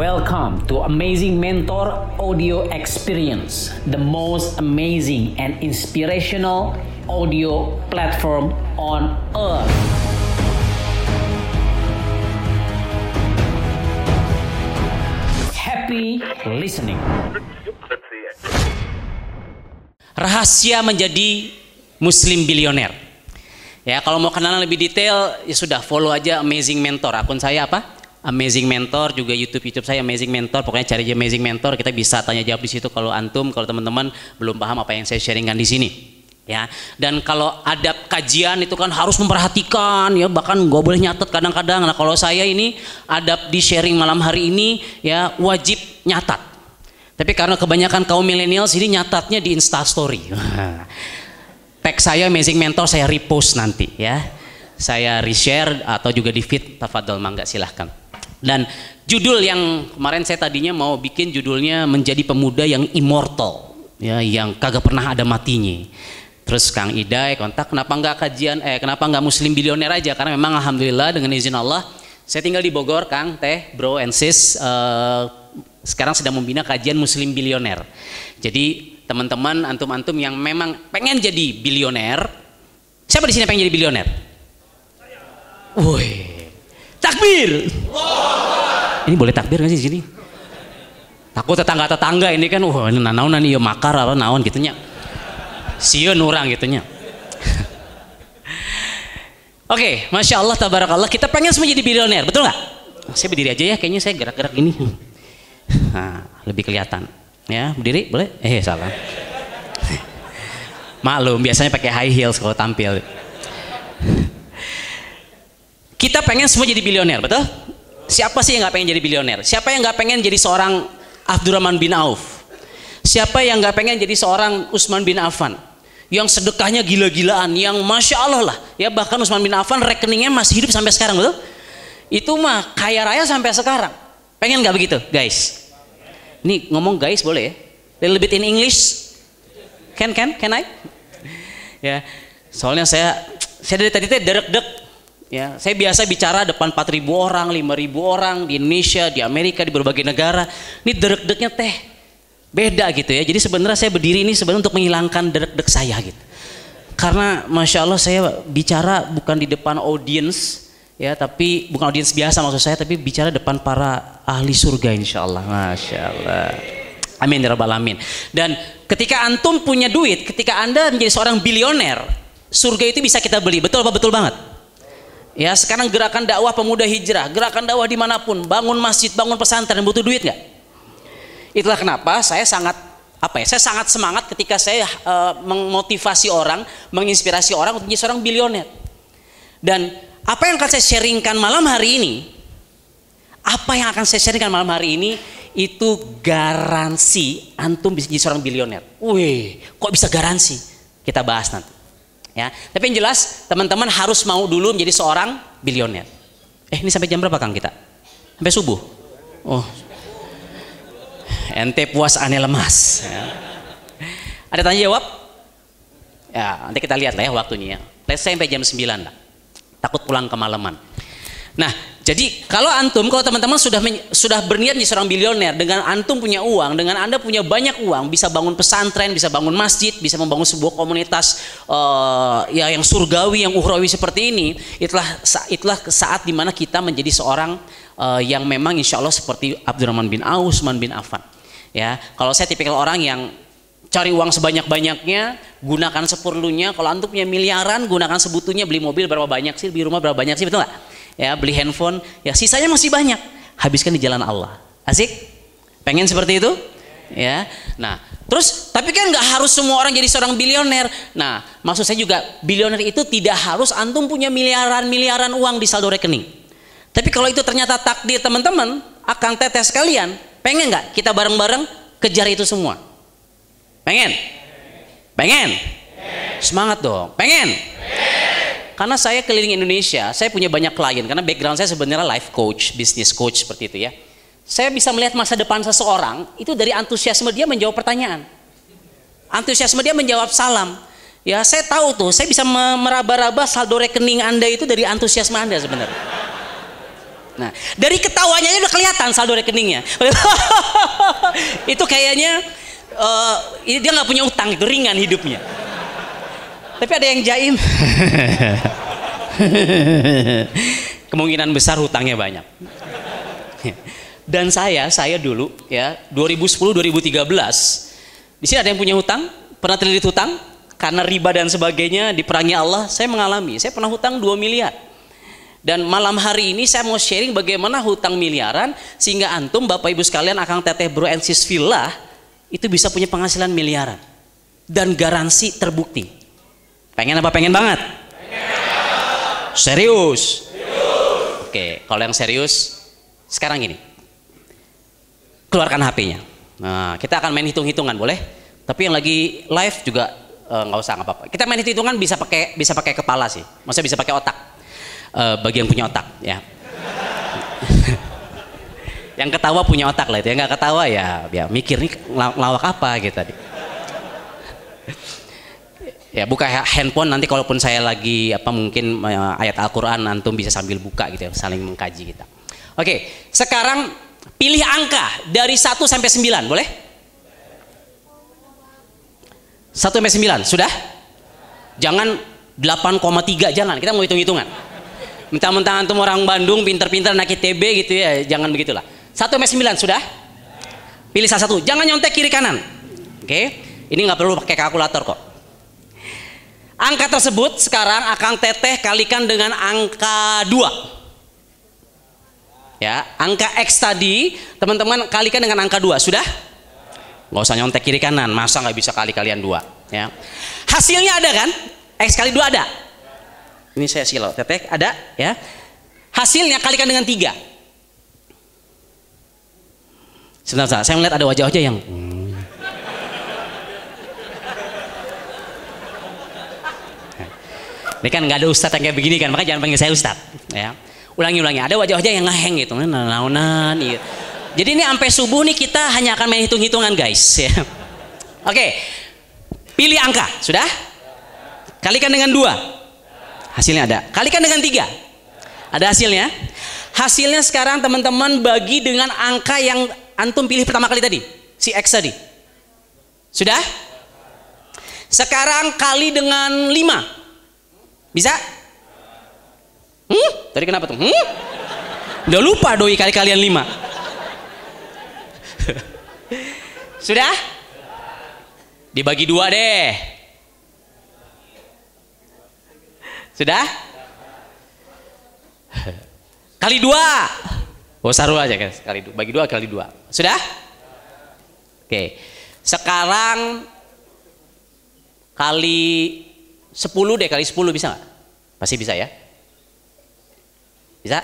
Welcome to Amazing Mentor Audio Experience, the most amazing and inspirational audio platform on earth. Happy listening. Rahasia menjadi muslim bilioner. Ya, kalau mau kenalan lebih detail, ya sudah follow aja Amazing Mentor. Akun saya apa? Amazing Mentor juga YouTube YouTube saya Amazing Mentor. Pokoknya cari aja Amazing Mentor. Kita bisa tanya jawab di situ kalau antum, kalau teman-teman belum paham apa yang saya sharingkan di sini. Ya, dan kalau ada kajian itu kan harus memperhatikan ya bahkan gak boleh nyatet kadang-kadang. Nah kalau saya ini adab di sharing malam hari ini ya wajib nyatat. Tapi karena kebanyakan kaum milenial ini nyatatnya di Instastory. Tag saya Amazing Mentor saya repost nanti ya. Saya reshare atau juga di feed tafadhol mangga silahkan. Dan judul yang kemarin saya tadinya mau bikin judulnya menjadi pemuda yang immortal ya yang kagak pernah ada matinya. Terus Kang Idai kontak kenapa nggak kajian eh kenapa nggak muslim bilioner aja karena memang alhamdulillah dengan izin Allah saya tinggal di Bogor Kang Teh Bro and Sis uh, sekarang sedang membina kajian muslim bilioner. Jadi teman-teman antum-antum yang memang pengen jadi bilioner, siapa di sini pengen jadi bilioner? Woi, takbir. Ini boleh takbir nggak sih sini? Takut tetangga-tetangga ini kan, wah ini naon nih ya makar apa naon gitunya. Siun orang gitunya. Oke, masya Allah, tabarakallah. Kita pengen semua jadi bilioner, betul nggak? Saya berdiri aja ya, kayaknya saya gerak-gerak gini. Nah, lebih kelihatan. Ya, berdiri boleh? Eh, salah. Maklum, biasanya pakai high heels kalau tampil. Kita pengen semua jadi bilioner, betul? Siapa sih yang nggak pengen jadi bilioner? Siapa yang nggak pengen jadi seorang Abdurrahman bin Auf? Siapa yang nggak pengen jadi seorang Usman bin Affan? Yang sedekahnya gila-gilaan, yang masya Allah lah, ya bahkan Usman bin Affan rekeningnya masih hidup sampai sekarang, betul? Itu mah kaya raya sampai sekarang. Pengen nggak begitu, guys? Ini ngomong guys boleh ya? Little bit in English? Can can can I? Ya, soalnya saya saya dari tadi teh derek-dek. Ya, saya biasa bicara depan 4.000 orang, 5.000 orang di Indonesia, di Amerika, di berbagai negara. Ini derek-deknya teh beda gitu ya. Jadi sebenarnya saya berdiri ini sebenarnya untuk menghilangkan derek-dek saya gitu. Karena masya Allah saya bicara bukan di depan audiens ya, tapi bukan audiens biasa maksud saya, tapi bicara depan para ahli surga insya Allah. Masya Allah. Amin ya alamin. Dan ketika antum punya duit, ketika anda menjadi seorang bilioner, surga itu bisa kita beli. Betul apa betul banget? Ya sekarang gerakan dakwah pemuda hijrah, gerakan dakwah di mana pun, bangun masjid, bangun pesantren, butuh duit nggak? Itulah kenapa saya sangat apa ya? Saya sangat semangat ketika saya uh, memotivasi orang, menginspirasi orang untuk menjadi seorang bilioner. Dan apa yang akan saya sharingkan malam hari ini, apa yang akan saya sharingkan malam hari ini itu garansi antum bisa jadi seorang bilioner. Wih, kok bisa garansi? Kita bahas nanti. Ya, tapi yang jelas teman-teman harus mau dulu menjadi seorang bilioner. Eh, ini sampai jam berapa Kang kita? Sampai subuh. Oh, ente puas aneh lemas ya. ada tanya jawab ya nanti kita lihat lah ya waktunya ya let's say sampai jam 9 lah takut pulang kemalaman nah jadi kalau antum kalau teman-teman sudah sudah berniat di seorang bilioner dengan antum punya uang dengan anda punya banyak uang bisa bangun pesantren bisa bangun masjid bisa membangun sebuah komunitas uh, ya yang surgawi yang uhrawi seperti ini itulah itulah saat di mana kita menjadi seorang uh, yang memang insya Allah seperti Abdurrahman bin Auf, Usman bin Affan. Ya kalau saya tipikal orang yang cari uang sebanyak-banyaknya gunakan seperlunya. Kalau antum punya miliaran gunakan sebutunya beli mobil berapa banyak sih beli rumah berapa banyak sih betul nggak ya beli handphone ya sisanya masih banyak habiskan di jalan Allah asik pengen seperti itu ya nah terus tapi kan nggak harus semua orang jadi seorang bilioner nah maksud saya juga bilioner itu tidak harus antum punya miliaran miliaran uang di saldo rekening tapi kalau itu ternyata takdir teman-teman akan tetes kalian Pengen nggak kita bareng-bareng kejar itu semua? Pengen? Pengen? Semangat dong. Pengen? Karena saya keliling Indonesia, saya punya banyak klien karena background saya sebenarnya life coach, business coach seperti itu ya. Saya bisa melihat masa depan seseorang itu dari antusiasme dia menjawab pertanyaan. Antusiasme dia menjawab salam. Ya, saya tahu tuh, saya bisa meraba-raba saldo rekening Anda itu dari antusiasme Anda sebenarnya. Nah, dari ketawanya udah kelihatan saldo rekeningnya. itu kayaknya uh, dia nggak punya utang, itu ringan hidupnya. Tapi ada yang jaim. Kemungkinan besar hutangnya banyak. Dan saya, saya dulu ya 2010 2013 di sini ada yang punya hutang, pernah terlilit hutang karena riba dan sebagainya diperangi Allah, saya mengalami. Saya pernah hutang 2 miliar. Dan malam hari ini saya mau sharing bagaimana hutang miliaran sehingga antum Bapak Ibu sekalian akan teteh bro and sis villa itu bisa punya penghasilan miliaran dan garansi terbukti. Pengen apa pengen banget? Pengen. Serius. serius. Oke, kalau yang serius sekarang ini keluarkan HP-nya. Nah, kita akan main hitung-hitungan, boleh? Tapi yang lagi live juga eh, nggak uh, usah nggak apa-apa. Kita main hitung-hitungan bisa pakai bisa pakai kepala sih. Maksudnya bisa pakai otak. Uh, bagi yang punya otak, ya. yang ketawa punya otak lah itu. Yang nggak ketawa ya, ya mikir nih ngelawak apa gitu tadi. Ya buka handphone nanti kalaupun saya lagi apa mungkin uh, ayat Al-Qur'an antum bisa sambil buka gitu ya, saling mengkaji kita. Oke, sekarang Pilih angka dari 1 sampai 9, boleh? 1 sampai 9, sudah? Jangan 8,3 jangan, kita mau hitung-hitungan. Mentang-mentang antum orang Bandung pinter-pinter naik TB gitu ya, jangan begitulah. 1 sampai 9 sudah? Pilih salah satu, jangan nyontek kiri kanan. Oke, ini nggak perlu pakai kalkulator kok. Angka tersebut sekarang akan teteh kalikan dengan angka 2. Ya, angka X tadi teman-teman kalikan dengan angka 2. Sudah? Nggak usah nyontek kiri kanan, masa nggak bisa kali kalian dua? Ya. Hasilnya ada kan? X kali 2 ada. Ini saya silau, tetek ada ya. Hasilnya kalikan dengan 3. Sebentar, saya melihat ada wajah-wajah yang hmm. Ini kan nggak ada ustadz yang kayak begini kan, maka jangan panggil saya ustadz. Ya. Ulangi-ulangi ada wajah-wajah yang ngeheng gitu naunan iya. jadi ini sampai subuh nih kita hanya akan main hitung-hitungan guys ya. Oke pilih angka sudah? Kalikan dengan dua. Hasilnya ada. Kalikan dengan tiga. Ada hasilnya? Hasilnya sekarang teman-teman bagi dengan angka yang antum pilih pertama kali tadi si X tadi. Sudah? Sekarang kali dengan lima bisa Hmm? Tadi kenapa tuh? Hmm? Udah lupa doi kali kalian lima. Sudah? Dibagi dua deh. Sudah? Kali dua. Oh saru aja guys. Kali dua. Bagi dua kali dua. Sudah? Oke. Sekarang kali sepuluh deh. Kali sepuluh bisa nggak? Pasti bisa ya. Bisa?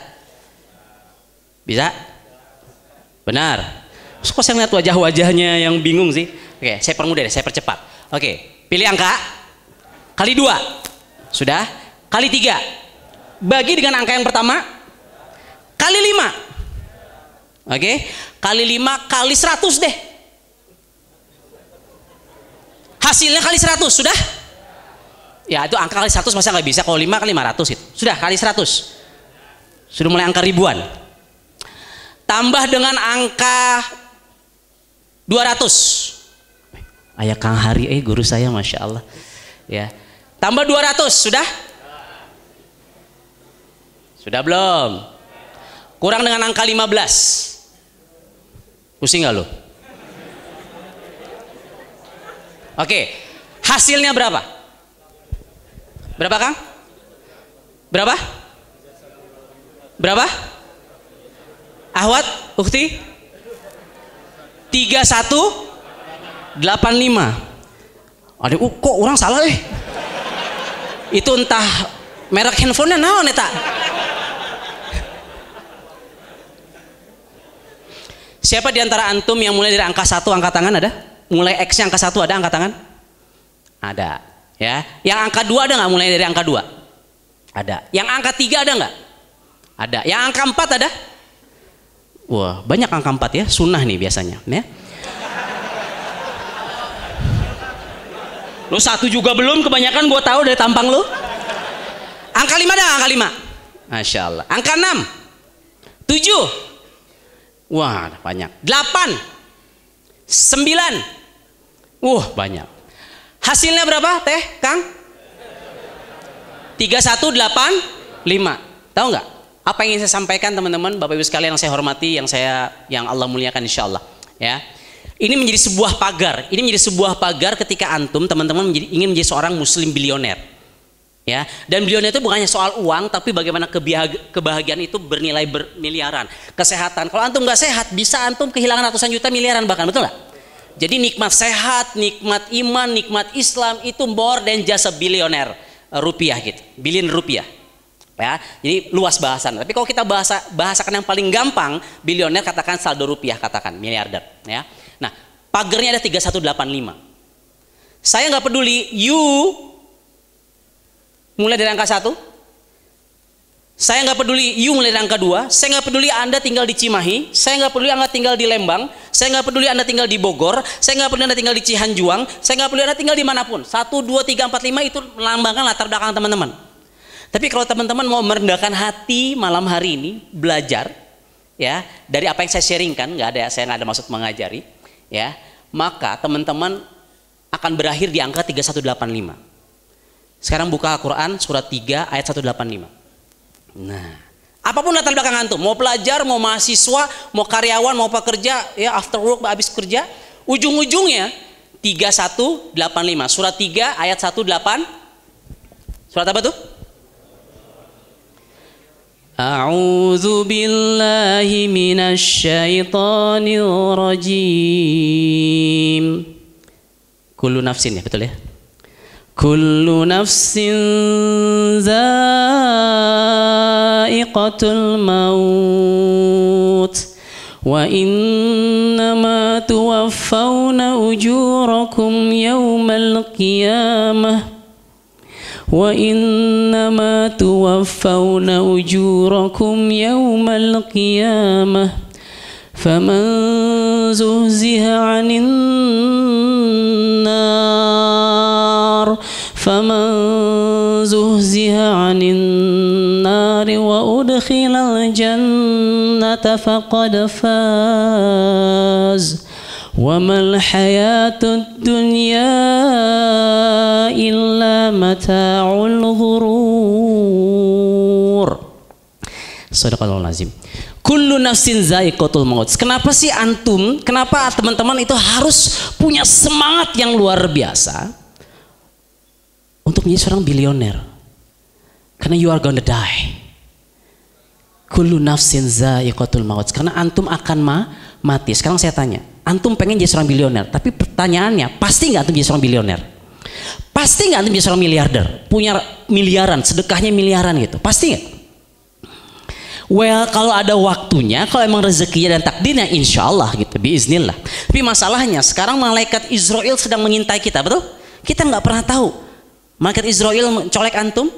Bisa? Benar. Kok saya lihat wajah-wajahnya yang bingung sih? Oke, saya permudah deh, saya percepat. Oke, pilih angka. Kali dua. Sudah? Kali tiga. Bagi dengan angka yang pertama. Kali lima. Oke, kali lima kali seratus deh. Hasilnya kali seratus, sudah? Ya itu angka kali seratus masa nggak bisa, kalau lima kali lima ratus itu. Sudah, kali seratus. Sudah mulai angka ribuan. Tambah dengan angka 200. Ayah Kang Hari, eh guru saya Masya Allah. Ya. Tambah 200, sudah? Sudah belum? Kurang dengan angka 15. Pusing gak lo? Oke, hasilnya berapa? Berapa Kang? Berapa? Berapa? Ahwat, Ukti? 3185. Aduh, uh, kok orang salah eh? Itu entah merek handphonenya naon eta. Siapa di antara antum yang mulai dari angka satu angkat tangan ada? Mulai X angka satu ada angkat tangan? Ada. Ya. Yang angka dua ada nggak mulai dari angka dua? Ada. Yang angka tiga ada nggak? Ada. Yang angka empat ada? Wah, banyak angka empat ya, sunnah nih biasanya. Ya. Lo satu juga belum, kebanyakan gue tahu dari tampang lo. Angka lima ada angka lima. Masya Allah. Angka enam. Tujuh. Wah, banyak. Delapan. Sembilan. Wah, banyak. Hasilnya berapa, Teh, Kang? Tiga satu delapan lima. Tahu nggak? Apa yang ingin saya sampaikan teman-teman, Bapak Ibu sekalian yang saya hormati, yang saya, yang Allah muliakan insya Allah. Ya, ini menjadi sebuah pagar. Ini menjadi sebuah pagar ketika antum teman-teman ingin menjadi seorang muslim bilioner. Ya, dan bilioner itu bukannya soal uang, tapi bagaimana kebahagiaan itu bernilai bermiliaran. Kesehatan. Kalau antum nggak sehat, bisa antum kehilangan ratusan juta miliaran bahkan, betul nggak? Jadi nikmat sehat, nikmat iman, nikmat Islam itu more than just a bilioner rupiah gitu, billion rupiah. Ya jadi luas bahasan. Tapi kalau kita bahasa bahasakan yang paling gampang bilioner katakan saldo rupiah katakan miliarder ya. Nah pagernya ada 3185 saya nggak peduli you mulai dari angka satu. Saya nggak peduli you mulai dari angka dua. Saya nggak peduli anda tinggal di Cimahi. Saya nggak peduli anda tinggal di Lembang saya nggak peduli anda tinggal di Bogor saya nggak peduli anda tinggal di Cihanjuang saya nggak peduli anda tinggal di mana pun satu dua tiga empat lima itu melambangkan latar belakang teman-teman tapi kalau teman-teman mau merendahkan hati malam hari ini belajar ya dari apa yang saya sharingkan nggak ada saya nggak ada maksud mengajari ya maka teman-teman akan berakhir di angka 3185. Sekarang buka Al-Quran surat 3 ayat 185. Nah, apa pun latar belakang antum, mau pelajar, mau mahasiswa, mau karyawan, mau pekerja, ya after work habis kerja, ujung-ujungnya 3185 surat 3 ayat 18 surat apa tuh? A'udzu billahi minasyaitonir rajim. Kullu nafsin ya betul ya? كل نفس ذائقة الموت وإنما توفون أجوركم يوم القيامة وإنما توفون أجوركم يوم القيامة فمن زهزه عن النار فمن زهزه عن النار وأدخل الجنة فقد فاز وما الحياة الدنيا إلا متاع الغرور Sadaqallahu lazim. Kullu nafsin za'iqatul maut. Kenapa sih antum, kenapa teman-teman itu harus punya semangat yang luar biasa Untuk menjadi seorang bilioner? Karena you are gonna die. Kullu nafsin za'iqatul maut. Karena antum akan ma mati. Sekarang saya tanya, antum pengen jadi seorang bilioner, tapi pertanyaannya, pasti nggak antum jadi seorang bilioner? Pasti nggak antum jadi seorang miliarder, punya miliaran, sedekahnya miliaran gitu, pasti nggak? Well, kalau ada waktunya, kalau emang rezekinya dan takdirnya, insya Allah gitu, biiznillah. Tapi masalahnya, sekarang malaikat Israel sedang mengintai kita, betul? Kita nggak pernah tahu. Malaikat Israel colek antum,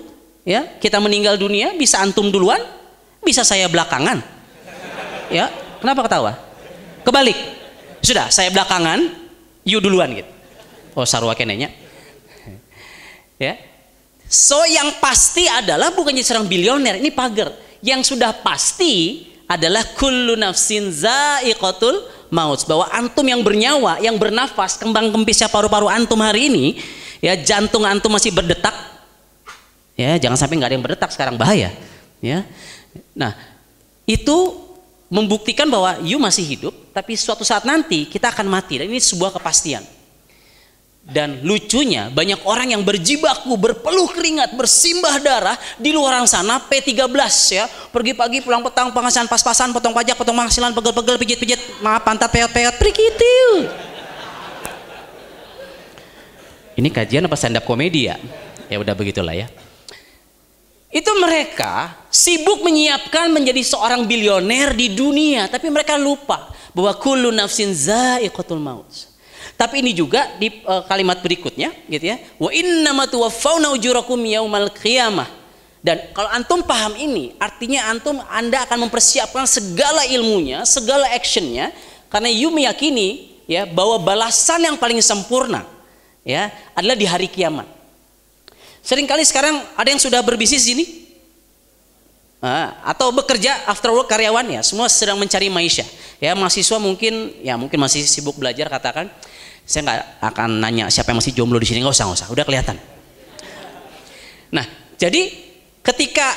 ya, kita meninggal dunia, bisa antum duluan, bisa saya belakangan. Ya, kenapa ketawa? Kebalik, sudah, saya belakangan, you duluan gitu. Oh, sarwa kenenya. ya. So yang pasti adalah bukan jadi seorang bilioner, ini pagar. Yang sudah pasti adalah kullu nafsin za'iqatul maut. Bahwa antum yang bernyawa, yang bernafas, kembang kempisnya paru-paru antum hari ini, ya jantung antum masih berdetak. Ya, jangan sampai nggak ada yang berdetak sekarang bahaya. Ya. Nah, itu membuktikan bahwa you masih hidup, tapi suatu saat nanti kita akan mati. Dan ini sebuah kepastian. Dan lucunya banyak orang yang berjibaku, berpeluh keringat, bersimbah darah di luar sana P13 ya. Pergi pagi pulang petang penghasilan pas-pasan, potong pajak, potong penghasilan, pegel-pegel, pijit-pijit, maaf pantat peot-peot, prikitil. Ini kajian apa stand up komedi ya? Ya udah begitulah ya. Itu mereka sibuk menyiapkan menjadi seorang bilioner di dunia, tapi mereka lupa bahwa kullu nafsin za'iqatul maut. Tapi ini juga di uh, kalimat berikutnya gitu ya. Wa innama tuwaffawna ujurakum yaumal qiyamah. Dan kalau antum paham ini, artinya antum Anda akan mempersiapkan segala ilmunya, segala actionnya, karena you meyakini ya bahwa balasan yang paling sempurna ya adalah di hari kiamat. Seringkali sekarang ada yang sudah berbisnis ini? Atau bekerja after work karyawan ya semua sedang mencari maisha ya mahasiswa mungkin ya mungkin masih sibuk belajar katakan saya nggak akan nanya siapa yang masih jomblo di sini nggak usah nggak usah udah kelihatan nah jadi ketika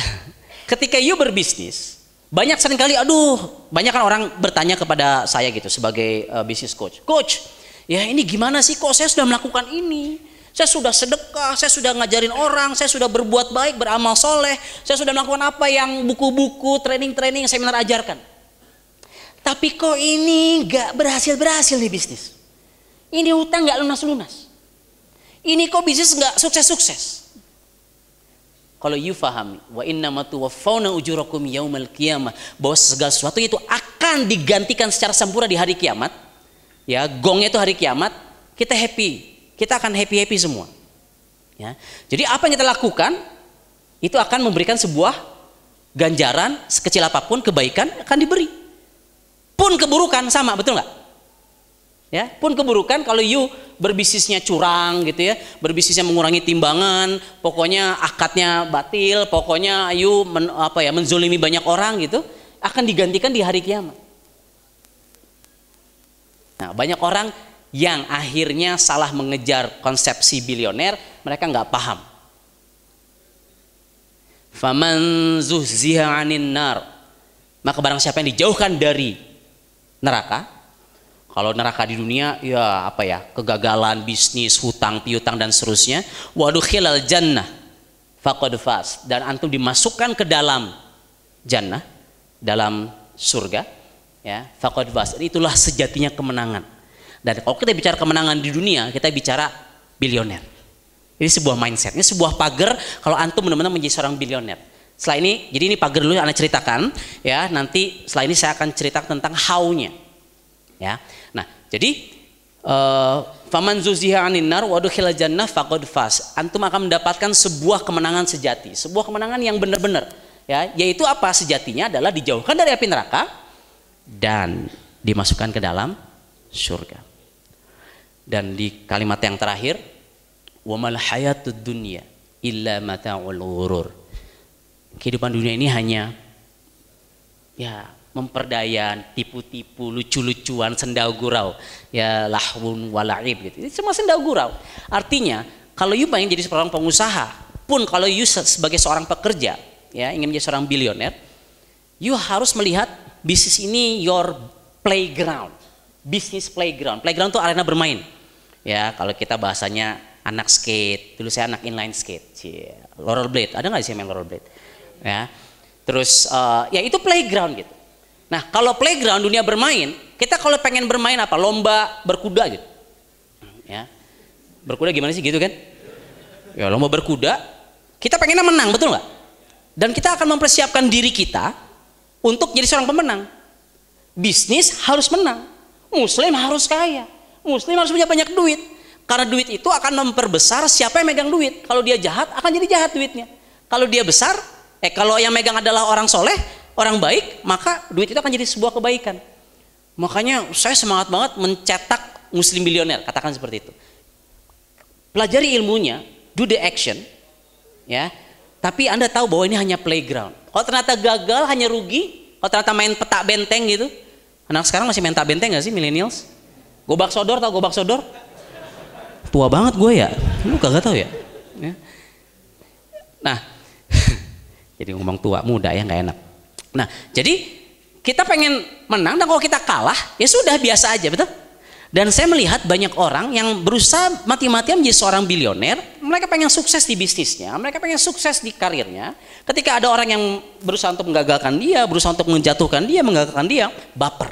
ketika you berbisnis banyak sering kali aduh banyak kan orang bertanya kepada saya gitu sebagai uh, bisnis coach coach ya ini gimana sih kok saya sudah melakukan ini saya sudah sedekah, saya sudah ngajarin orang, saya sudah berbuat baik, beramal soleh, saya sudah melakukan apa yang buku-buku, training-training seminar ajarkan. Tapi kok ini gak berhasil-berhasil nih bisnis. Ini hutang gak lunas-lunas. Ini kok bisnis gak sukses-sukses. Kalau you fahami, wa inna matu wa fauna ujurakum yaumal qiyamah, bahwa segala sesuatu itu akan digantikan secara sempurna di hari kiamat. Ya, gongnya itu hari kiamat, kita happy, kita akan happy-happy semua. Ya. Jadi apa yang kita lakukan itu akan memberikan sebuah ganjaran sekecil apa pun kebaikan akan diberi. Pun keburukan sama, betul nggak? Ya, pun keburukan kalau you berbisnisnya curang gitu ya, berbisnisnya mengurangi timbangan, pokoknya akadnya batil, pokoknya you men, apa ya menzolimi banyak orang gitu, akan digantikan di hari kiamat. Nah, banyak orang yang akhirnya salah mengejar konsepsi bilioner, mereka nggak paham. Faman 'anin nar. Maka barang siapa yang dijauhkan dari neraka, kalau neraka di dunia ya apa ya, kegagalan bisnis, hutang, piutang dan seterusnya, wadukhilal jannah faqad fas dan antum dimasukkan ke dalam jannah, dalam surga, ya, faqad fas. Itulah sejatinya kemenangan. Dan kalau kita bicara kemenangan di dunia, kita bicara bilioner. Ini sebuah mindset, ini sebuah pagar kalau antum benar-benar menjadi seorang bilioner. Setelah ini, jadi ini pagar dulu yang anda ceritakan, ya. Nanti setelah ini saya akan ceritakan tentang how-nya, ya. Nah, jadi uh, faman zuziha anin nar wa jannah fas. Antum akan mendapatkan sebuah kemenangan sejati, sebuah kemenangan yang benar-benar, ya. Yaitu apa sejatinya adalah dijauhkan dari api neraka dan dimasukkan ke dalam surga. Dan di kalimat yang terakhir, wa mal hayatud dunya illa mata'ul ghurur. Kehidupan dunia ini hanya ya memperdaya, tipu-tipu, lucu-lucuan, sendau gurau, ya lahun walaib gitu. Ini semua sendau gurau. Artinya, kalau you pengen jadi seorang pengusaha, pun kalau you sebagai seorang pekerja, ya ingin menjadi seorang bilioner, you harus melihat bisnis ini your playground, bisnis playground. Playground itu arena bermain. Ya, kalau kita bahasanya anak skate, dulu saya anak inline skate, Cie. rollerblade. Ada nggak sih main rollerblade? Ya. Terus uh, ya itu playground gitu. Nah, kalau playground dunia bermain, kita kalau pengen bermain apa? Lomba berkuda gitu. Ya. Berkuda gimana sih gitu kan? Ya, lomba berkuda, kita pengennya menang, betul nggak? Dan kita akan mempersiapkan diri kita untuk jadi seorang pemenang. Bisnis harus menang. Muslim harus kaya. Muslim harus punya banyak duit. Karena duit itu akan memperbesar siapa yang megang duit. Kalau dia jahat akan jadi jahat duitnya. Kalau dia besar, eh kalau yang megang adalah orang soleh, orang baik, maka duit itu akan jadi sebuah kebaikan. Makanya saya semangat banget mencetak muslim bilioner, katakan seperti itu. Pelajari ilmunya, do the action, ya. Tapi anda tahu bahwa ini hanya playground. Kalau ternyata gagal, hanya rugi. Kalau ternyata main petak benteng gitu, anak sekarang masih main petak benteng gak sih millennials? Gobak sodor tau gobak sodor? Tua banget gue ya. Lu kagak tau ya? ya. Nah, jadi ngomong tua muda ya nggak enak. Nah, jadi kita pengen menang dan kalau kita kalah ya sudah biasa aja betul. Dan saya melihat banyak orang yang berusaha mati-matian menjadi seorang bilioner, mereka pengen sukses di bisnisnya, mereka pengen sukses di karirnya. Ketika ada orang yang berusaha untuk menggagalkan dia, berusaha untuk menjatuhkan dia, menggagalkan dia, baper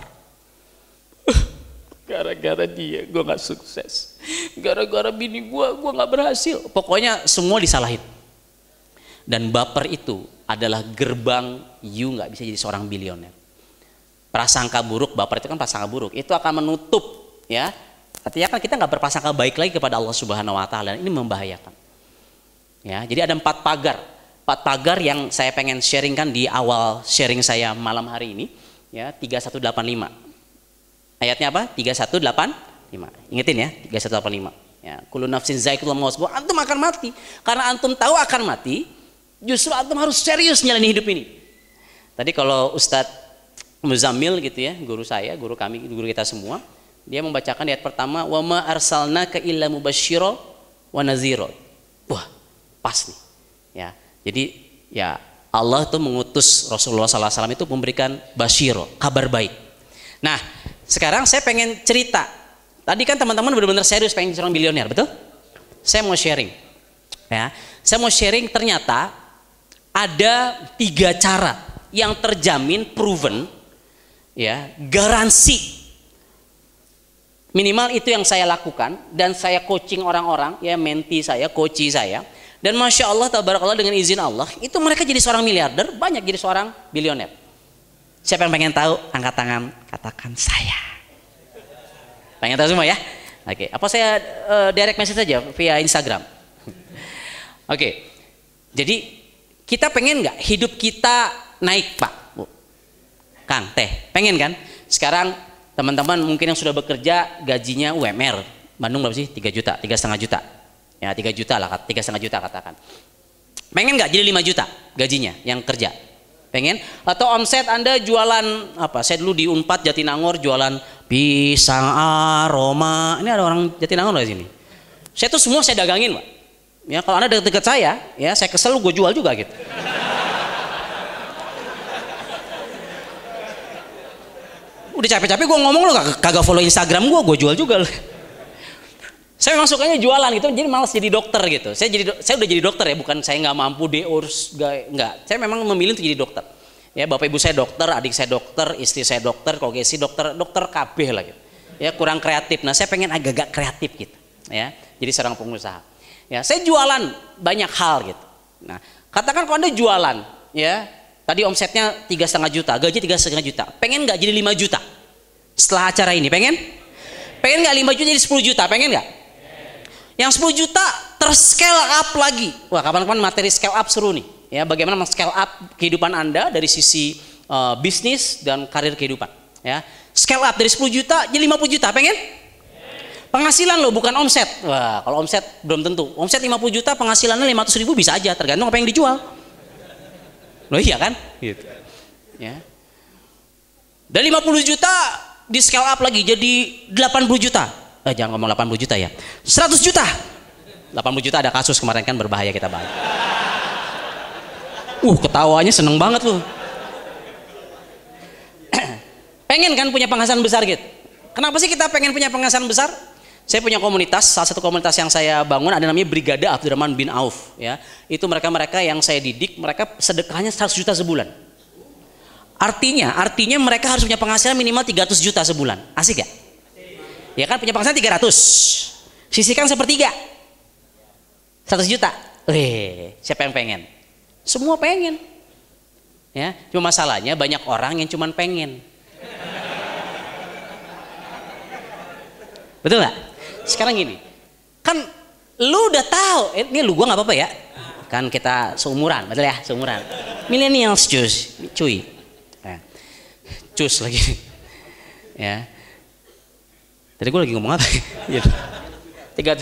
Gara-gara dia gue gak sukses. Gara-gara bini gue, gue gak berhasil. Pokoknya semua disalahin. Dan baper itu adalah gerbang you gak bisa jadi seorang bilioner. Prasangka buruk, baper itu kan prasangka buruk. Itu akan menutup ya. Artinya kan kita nggak berprasangka baik lagi kepada Allah Subhanahu Wa Taala. Ini membahayakan. Ya, jadi ada empat pagar, empat pagar yang saya pengen sharingkan di awal sharing saya malam hari ini. Ya, 3185. Ayatnya apa? 3185. Ingetin ya, 3185. Ya, kullu nafsin zaikatul maut. Antum akan mati. Karena antum tahu akan mati, Justru antum harus serius nyalani hidup ini. Tadi kalau Ustadz Muzamil gitu ya, guru saya, guru kami, guru kita semua, dia membacakan ayat pertama, "Wa ma arsalnaka illa mubasyshira wa nazira." Wah, pas nih. Ya. Jadi ya Allah tuh mengutus Rasulullah SAW itu memberikan basyiro, kabar baik. Nah, sekarang saya pengen cerita. Tadi kan teman-teman benar-benar serius pengen seorang bilioner, betul? Saya mau sharing. Ya, saya mau sharing ternyata ada tiga cara yang terjamin proven ya garansi minimal itu yang saya lakukan dan saya coaching orang-orang ya menti saya coachi saya. Dan masya Allah tabarakallah dengan izin Allah itu mereka jadi seorang miliarder banyak jadi seorang bilioner. Siapa yang pengen tahu? Angkat tangan katakan saya. Pengen tahu semua ya? Oke apa saya uh, direct message saja via Instagram? Oke jadi kita pengen nggak hidup kita naik pak? Kang, teh, pengen kan? Sekarang teman-teman mungkin yang sudah bekerja gajinya UMR, Bandung berapa sih? 3 juta, tiga setengah juta. Ya 3 juta lah, tiga setengah juta katakan. Pengen nggak jadi 5 juta gajinya yang kerja? Pengen? Atau omset Anda jualan apa? Saya dulu di Unpad Jatinangor jualan pisang aroma. Ini ada orang Jatinangor di sini. Saya tuh semua saya dagangin, Pak. Ya kalau Anda dekat-dekat saya, ya saya kesel gue jual juga gitu. Udah capek-capek gue ngomong lo kagak follow Instagram gue, gue jual juga lo. Saya memang sukanya jualan gitu, jadi malas jadi dokter gitu. Saya jadi saya udah jadi dokter ya, bukan saya nggak mampu deurs, nggak. Saya memang memilih untuk jadi dokter. Ya bapak ibu saya dokter, adik saya dokter, istri saya dokter, kalau si dokter, dokter KB lah gitu. Ya kurang kreatif. Nah saya pengen agak-agak kreatif gitu. Ya jadi seorang pengusaha. Ya saya jualan banyak hal gitu. Nah katakan kalau anda jualan, ya Tadi omsetnya tiga setengah juta, gaji tiga setengah juta. Pengen nggak jadi 5 juta? Setelah acara ini, pengen? Pengen nggak 5 juta jadi 10 juta? Pengen nggak? Yang 10 juta terscale up lagi. Wah, kapan-kapan materi scale up seru nih. Ya, bagaimana scale up kehidupan Anda dari sisi uh, bisnis dan karir kehidupan. Ya, scale up dari 10 juta jadi 50 juta, pengen? Penghasilan lo bukan omset. Wah, kalau omset belum tentu. Omset 50 juta, penghasilannya 500 ribu bisa aja, tergantung apa yang dijual. Loh iya kan? Gitu. Ya. Dan 50 juta di scale up lagi jadi 80 juta. Eh, jangan ngomong 80 juta ya. 100 juta. 80 juta ada kasus kemarin kan berbahaya kita bahas. Uh, ketawanya seneng banget loh. pengen kan punya penghasilan besar gitu. Kenapa sih kita pengen punya penghasilan besar? Saya punya komunitas, salah satu komunitas yang saya bangun ada namanya Brigade Abdurrahman bin Auf ya. Itu mereka-mereka yang saya didik, mereka sedekahnya 100 juta sebulan. Artinya, artinya mereka harus punya penghasilan minimal 300 juta sebulan. Asik ya? Ya kan punya penghasilan 300. Sisihkan sepertiga. 100 juta. Weh, siapa yang pengen? Semua pengen. Ya, cuma masalahnya banyak orang yang cuma pengen. Betul nggak? Sekarang gini kan lu udah tahu eh, ini lu gua nggak apa-apa ya. Kan kita seumuran betul ya seumuran. Millennials cus cuy. Ya. cus lagi. Ya. Tadi gue lagi ngomong apa? Ya tiga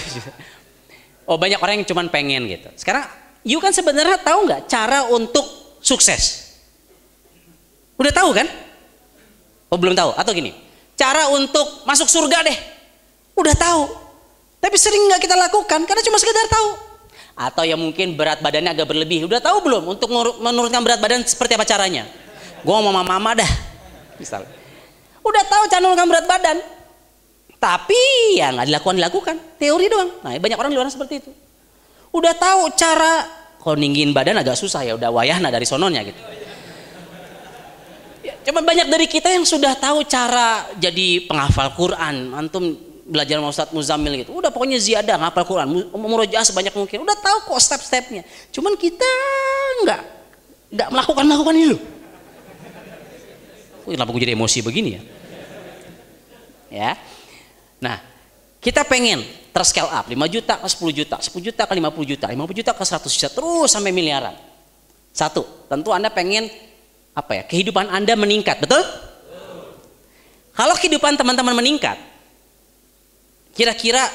oh banyak orang yang cuman pengen gitu. Sekarang you kan sebenarnya tahu nggak cara untuk sukses? Udah tahu kan? Oh belum tahu. Atau gini cara untuk masuk surga deh Udah tahu. Tapi sering nggak kita lakukan karena cuma sekedar tahu. Atau yang mungkin berat badannya agak berlebih. Udah tahu belum untuk menurunkan berat badan seperti apa caranya? Gue mau mama mama dah. Misal. Udah tahu cara menurunkan berat badan. Tapi ya nggak dilakukan dilakukan. Teori doang. Nah banyak orang di luar seperti itu. Udah tahu cara kalau ninggin badan agak susah ya udah wayahna dari sononya gitu. Ya, cuma banyak dari kita yang sudah tahu cara jadi penghafal Quran. Antum belajar sama Ustadz Muzamil gitu. Udah pokoknya ziyadah ngapal Quran, murojaah sebanyak mungkin. Udah tahu kok step-stepnya. Cuman kita nggak nggak melakukan melakukan itu. Kenapa gue jadi emosi begini ya? Ya. Nah, kita pengen terscale up 5 juta ke 10 juta, 10 juta ke 50 juta, 50 juta ke 100 juta, terus sampai miliaran. Satu, tentu Anda pengen apa ya? Kehidupan Anda meningkat, betul? Kalau kehidupan teman-teman meningkat, Kira-kira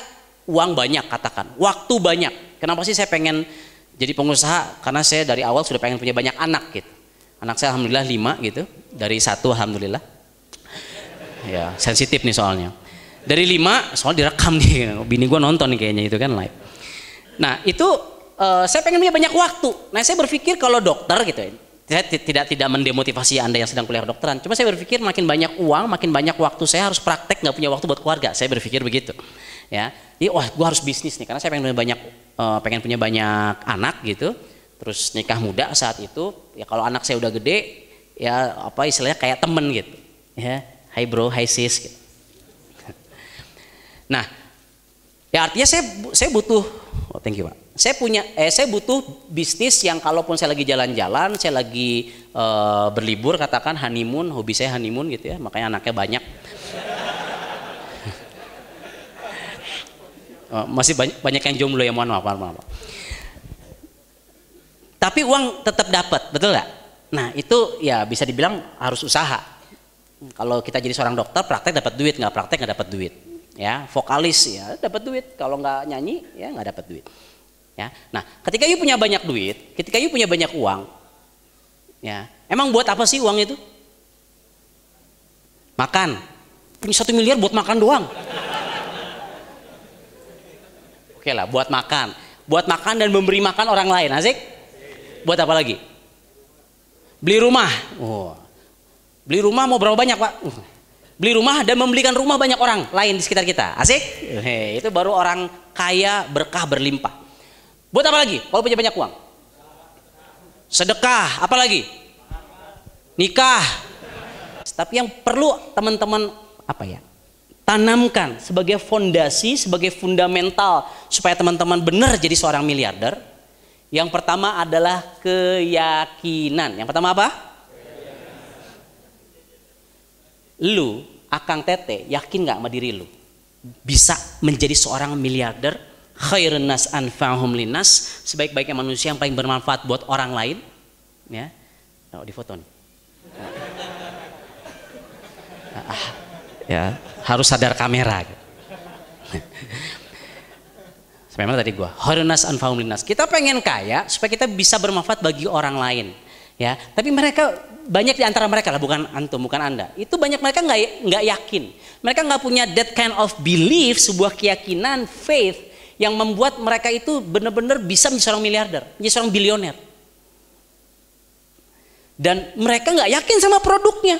uang banyak katakan, waktu banyak. Kenapa sih saya pengen jadi pengusaha karena saya dari awal sudah pengen punya banyak anak gitu. Anak saya alhamdulillah lima gitu, dari satu alhamdulillah. Ya sensitif nih soalnya. Dari lima soal direkam nih, bini gue nonton nih kayaknya itu kan live. Nah itu uh, saya pengen punya banyak waktu. Nah saya berpikir kalau dokter gitu ya, saya tidak tidak mendemotivasi anda yang sedang kuliah kedokteran. Cuma saya berpikir makin banyak uang, makin banyak waktu saya harus praktek nggak punya waktu buat keluarga. Saya berpikir begitu ya jadi wah gue harus bisnis nih karena saya pengen punya banyak uh, pengen punya banyak anak gitu terus nikah muda saat itu ya kalau anak saya udah gede ya apa istilahnya kayak temen gitu ya hai bro hai sis gitu. nah ya artinya saya saya butuh oh thank you pak saya punya eh saya butuh bisnis yang kalaupun saya lagi jalan-jalan saya lagi uh, berlibur katakan honeymoon hobi saya honeymoon gitu ya makanya anaknya banyak Oh, masih banyak, banyak yang jomblo ya mohon maaf, mohon maaf. Tapi uang tetap dapat, betul nggak? Nah itu ya bisa dibilang harus usaha. Kalau kita jadi seorang dokter, praktek dapat duit, nggak praktek nggak dapat duit. Ya, vokalis ya dapat duit. Kalau nggak nyanyi ya nggak dapat duit. Ya, nah ketika you punya banyak duit, ketika you punya banyak uang, ya emang buat apa sih uang itu? Makan. Punya satu miliar buat makan doang. Oke lah, buat makan. Buat makan dan memberi makan orang lain. Asik? Buat apa lagi? Beli rumah. Oh. Beli rumah mau berapa banyak, Pak? Uh. Beli rumah dan membelikan rumah banyak orang lain di sekitar kita. Asik? Hei, itu baru orang kaya berkah berlimpah. Buat apa lagi? Kalau punya banyak uang. Sedekah, apa lagi? Nikah. Tapi yang perlu teman-teman apa ya? tanamkan sebagai fondasi, sebagai fundamental supaya teman-teman benar jadi seorang miliarder. Yang pertama adalah keyakinan. Yang pertama apa? Lu, Akang Tete, yakin nggak sama diri lu? Bisa menjadi seorang miliarder? Khairun nas anfa'hum linas, sebaik-baiknya manusia yang paling bermanfaat buat orang lain. Ya. Oh, di foto nih. Ah, ya harus sadar kamera mana tadi gua horunas anfaulinas kita pengen kaya supaya kita bisa bermanfaat bagi orang lain ya tapi mereka banyak di antara mereka lah bukan antum bukan anda itu banyak mereka nggak nggak yakin mereka nggak punya that kind of belief sebuah keyakinan faith yang membuat mereka itu benar-benar bisa menjadi seorang miliarder menjadi seorang bilioner dan mereka nggak yakin sama produknya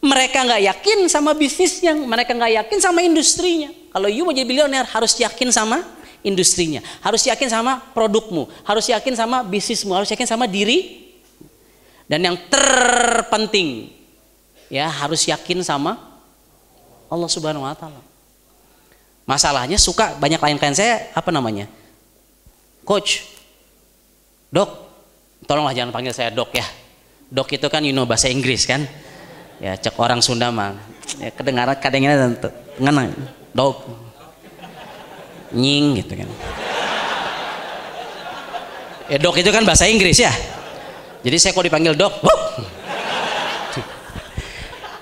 mereka nggak yakin sama bisnisnya, mereka nggak yakin sama industrinya. Kalau you mau jadi bilioner harus yakin sama industrinya, harus yakin sama produkmu, harus yakin sama bisnismu, harus yakin sama diri. Dan yang terpenting ya harus yakin sama Allah Subhanahu wa taala. Masalahnya suka banyak klien-klien saya apa namanya? Coach, dok, tolonglah jangan panggil saya dok ya. Dok itu kan you know bahasa Inggris kan? Ya cek orang Sunda mah. Ya kedengaran kadangnya tentu ngana dog nying gitu kan. Ya dok itu kan bahasa Inggris ya. Jadi saya kok dipanggil dok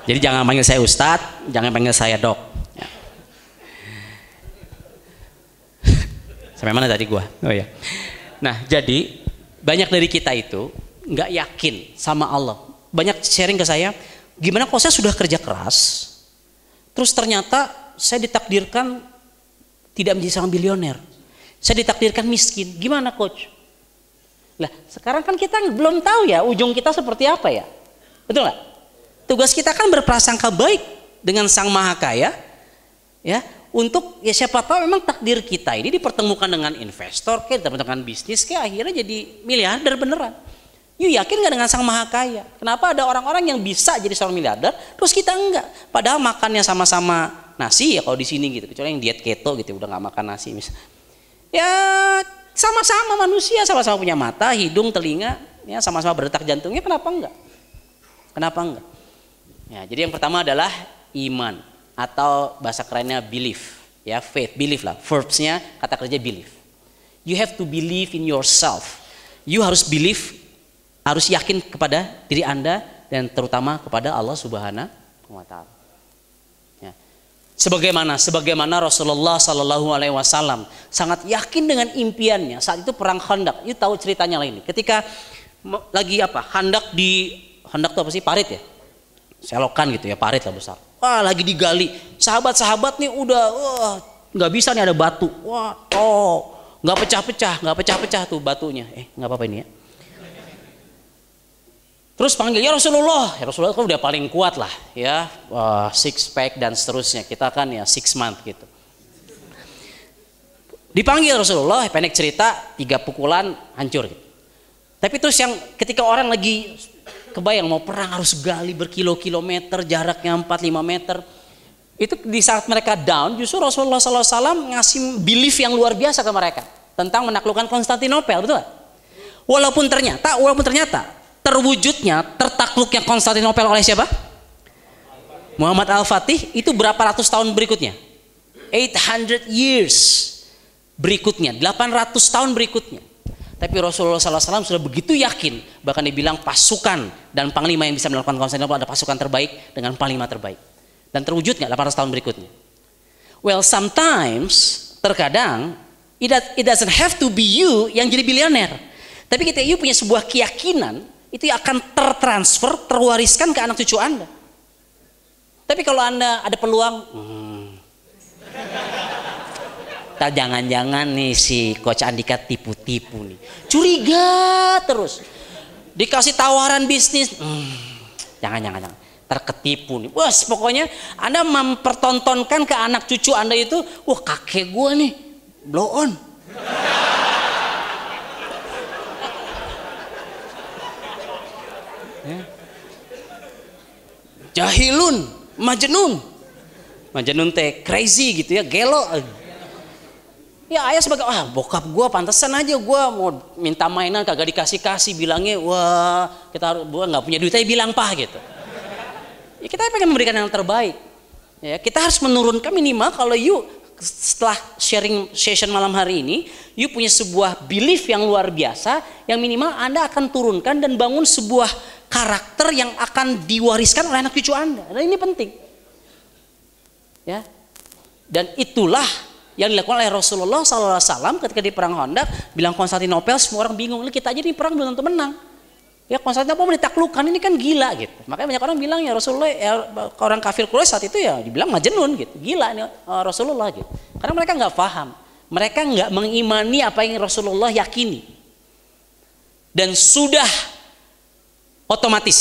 jadi jangan panggil saya ustadz jangan panggil saya dok ya. Sampai mana tadi gua oh ya nah jadi banyak dari kita itu nggak yakin sama Allah banyak sharing ke saya Gimana kalau saya sudah kerja keras, terus ternyata saya ditakdirkan tidak menjadi seorang bilioner. Saya ditakdirkan miskin. Gimana coach? Lah, sekarang kan kita belum tahu ya ujung kita seperti apa ya. Betul nggak? Tugas kita kan berprasangka baik dengan Sang Maha Kaya, ya, untuk ya siapa tahu memang takdir kita ini dipertemukan dengan investor, kayak dipertemukan bisnis, kayak akhirnya jadi miliarder beneran. You yakin nggak dengan sang maha kaya? Kenapa ada orang-orang yang bisa jadi seorang miliarder, terus kita enggak? Padahal makannya sama-sama nasi ya kalau di sini gitu, kecuali yang diet keto gitu, udah nggak makan nasi misalnya. Ya sama-sama manusia, sama-sama punya mata, hidung, telinga, ya sama-sama berdetak jantungnya, kenapa enggak? Kenapa enggak? Ya, jadi yang pertama adalah iman atau bahasa kerennya belief, ya faith, belief lah. Verbsnya kata kerja belief. You have to believe in yourself. You harus believe harus yakin kepada diri Anda dan terutama kepada Allah Subhanahu wa taala. Ya. Sebagaimana sebagaimana Rasulullah Shallallahu Alaihi Wasallam sangat yakin dengan impiannya saat itu perang Khandaq. Itu tahu ceritanya lah ini. Ketika lagi apa? Khandaq di Khandaq itu apa sih? Parit ya? Selokan gitu ya, parit lah besar. Wah lagi digali. Sahabat-sahabat nih udah wah nggak bisa nih ada batu. Wah oh nggak pecah-pecah, nggak pecah-pecah tuh batunya. Eh nggak apa-apa ini ya. Terus panggil ya Rasulullah, ya Rasulullah kan udah paling kuat lah ya, uh, six pack dan seterusnya. Kita kan ya six month gitu. Dipanggil Rasulullah, pendek cerita, tiga pukulan hancur. Gitu. Tapi terus yang ketika orang lagi kebayang mau perang harus gali berkilo-kilometer, jaraknya 4-5 meter. Itu di saat mereka down, justru Rasulullah SAW ngasih belief yang luar biasa ke mereka tentang menaklukkan Konstantinopel, betul? Walaupun ternyata, walaupun ternyata terwujudnya tertakluknya Konstantinopel oleh siapa? Muhammad Al-Fatih itu berapa ratus tahun berikutnya? 800 years berikutnya, 800 tahun berikutnya. Tapi Rasulullah SAW sudah begitu yakin, bahkan dibilang pasukan dan panglima yang bisa melakukan Konstantinopel ada pasukan terbaik dengan panglima terbaik. Dan terwujudnya 800 tahun berikutnya. Well, sometimes terkadang it doesn't have to be you yang jadi bilioner. Tapi kita you punya sebuah keyakinan itu akan tertransfer, terwariskan ke anak cucu Anda. Tapi kalau Anda ada peluang, hmm, tak jangan-jangan nih si Coach Andika tipu-tipu nih. Curiga terus. Dikasih tawaran bisnis, hmm, jangan-jangan jangan. Terketipu nih. Wah, pokoknya Anda mempertontonkan ke anak cucu Anda itu, wah kakek gua nih, blow on. jahilun majnun majnun teh crazy gitu ya gelo ya ayah sebagai ah bokap gue pantesan aja gue mau minta mainan kagak dikasih kasih bilangnya wah kita harus gua nggak punya duit aja bilang pah gitu ya kita pengen memberikan yang terbaik ya kita harus menurunkan minimal kalau you setelah sharing session malam hari ini, you punya sebuah belief yang luar biasa yang minimal Anda akan turunkan dan bangun sebuah karakter yang akan diwariskan oleh anak cucu Anda. Dan ini penting. Ya. Dan itulah yang dilakukan oleh Rasulullah SAW ketika di perang Honda bilang Konstantinopel semua orang bingung. Ini kita aja di perang belum tentu menang. Ya Konstantinopel mau ditaklukkan ini kan gila gitu. Makanya banyak orang bilang ya Rasulullah ya, orang kafir Quraisy saat itu ya dibilang majnun gitu. Gila nih uh, Rasulullah gitu. Karena mereka nggak paham. Mereka nggak mengimani apa yang Rasulullah yakini. Dan sudah otomatis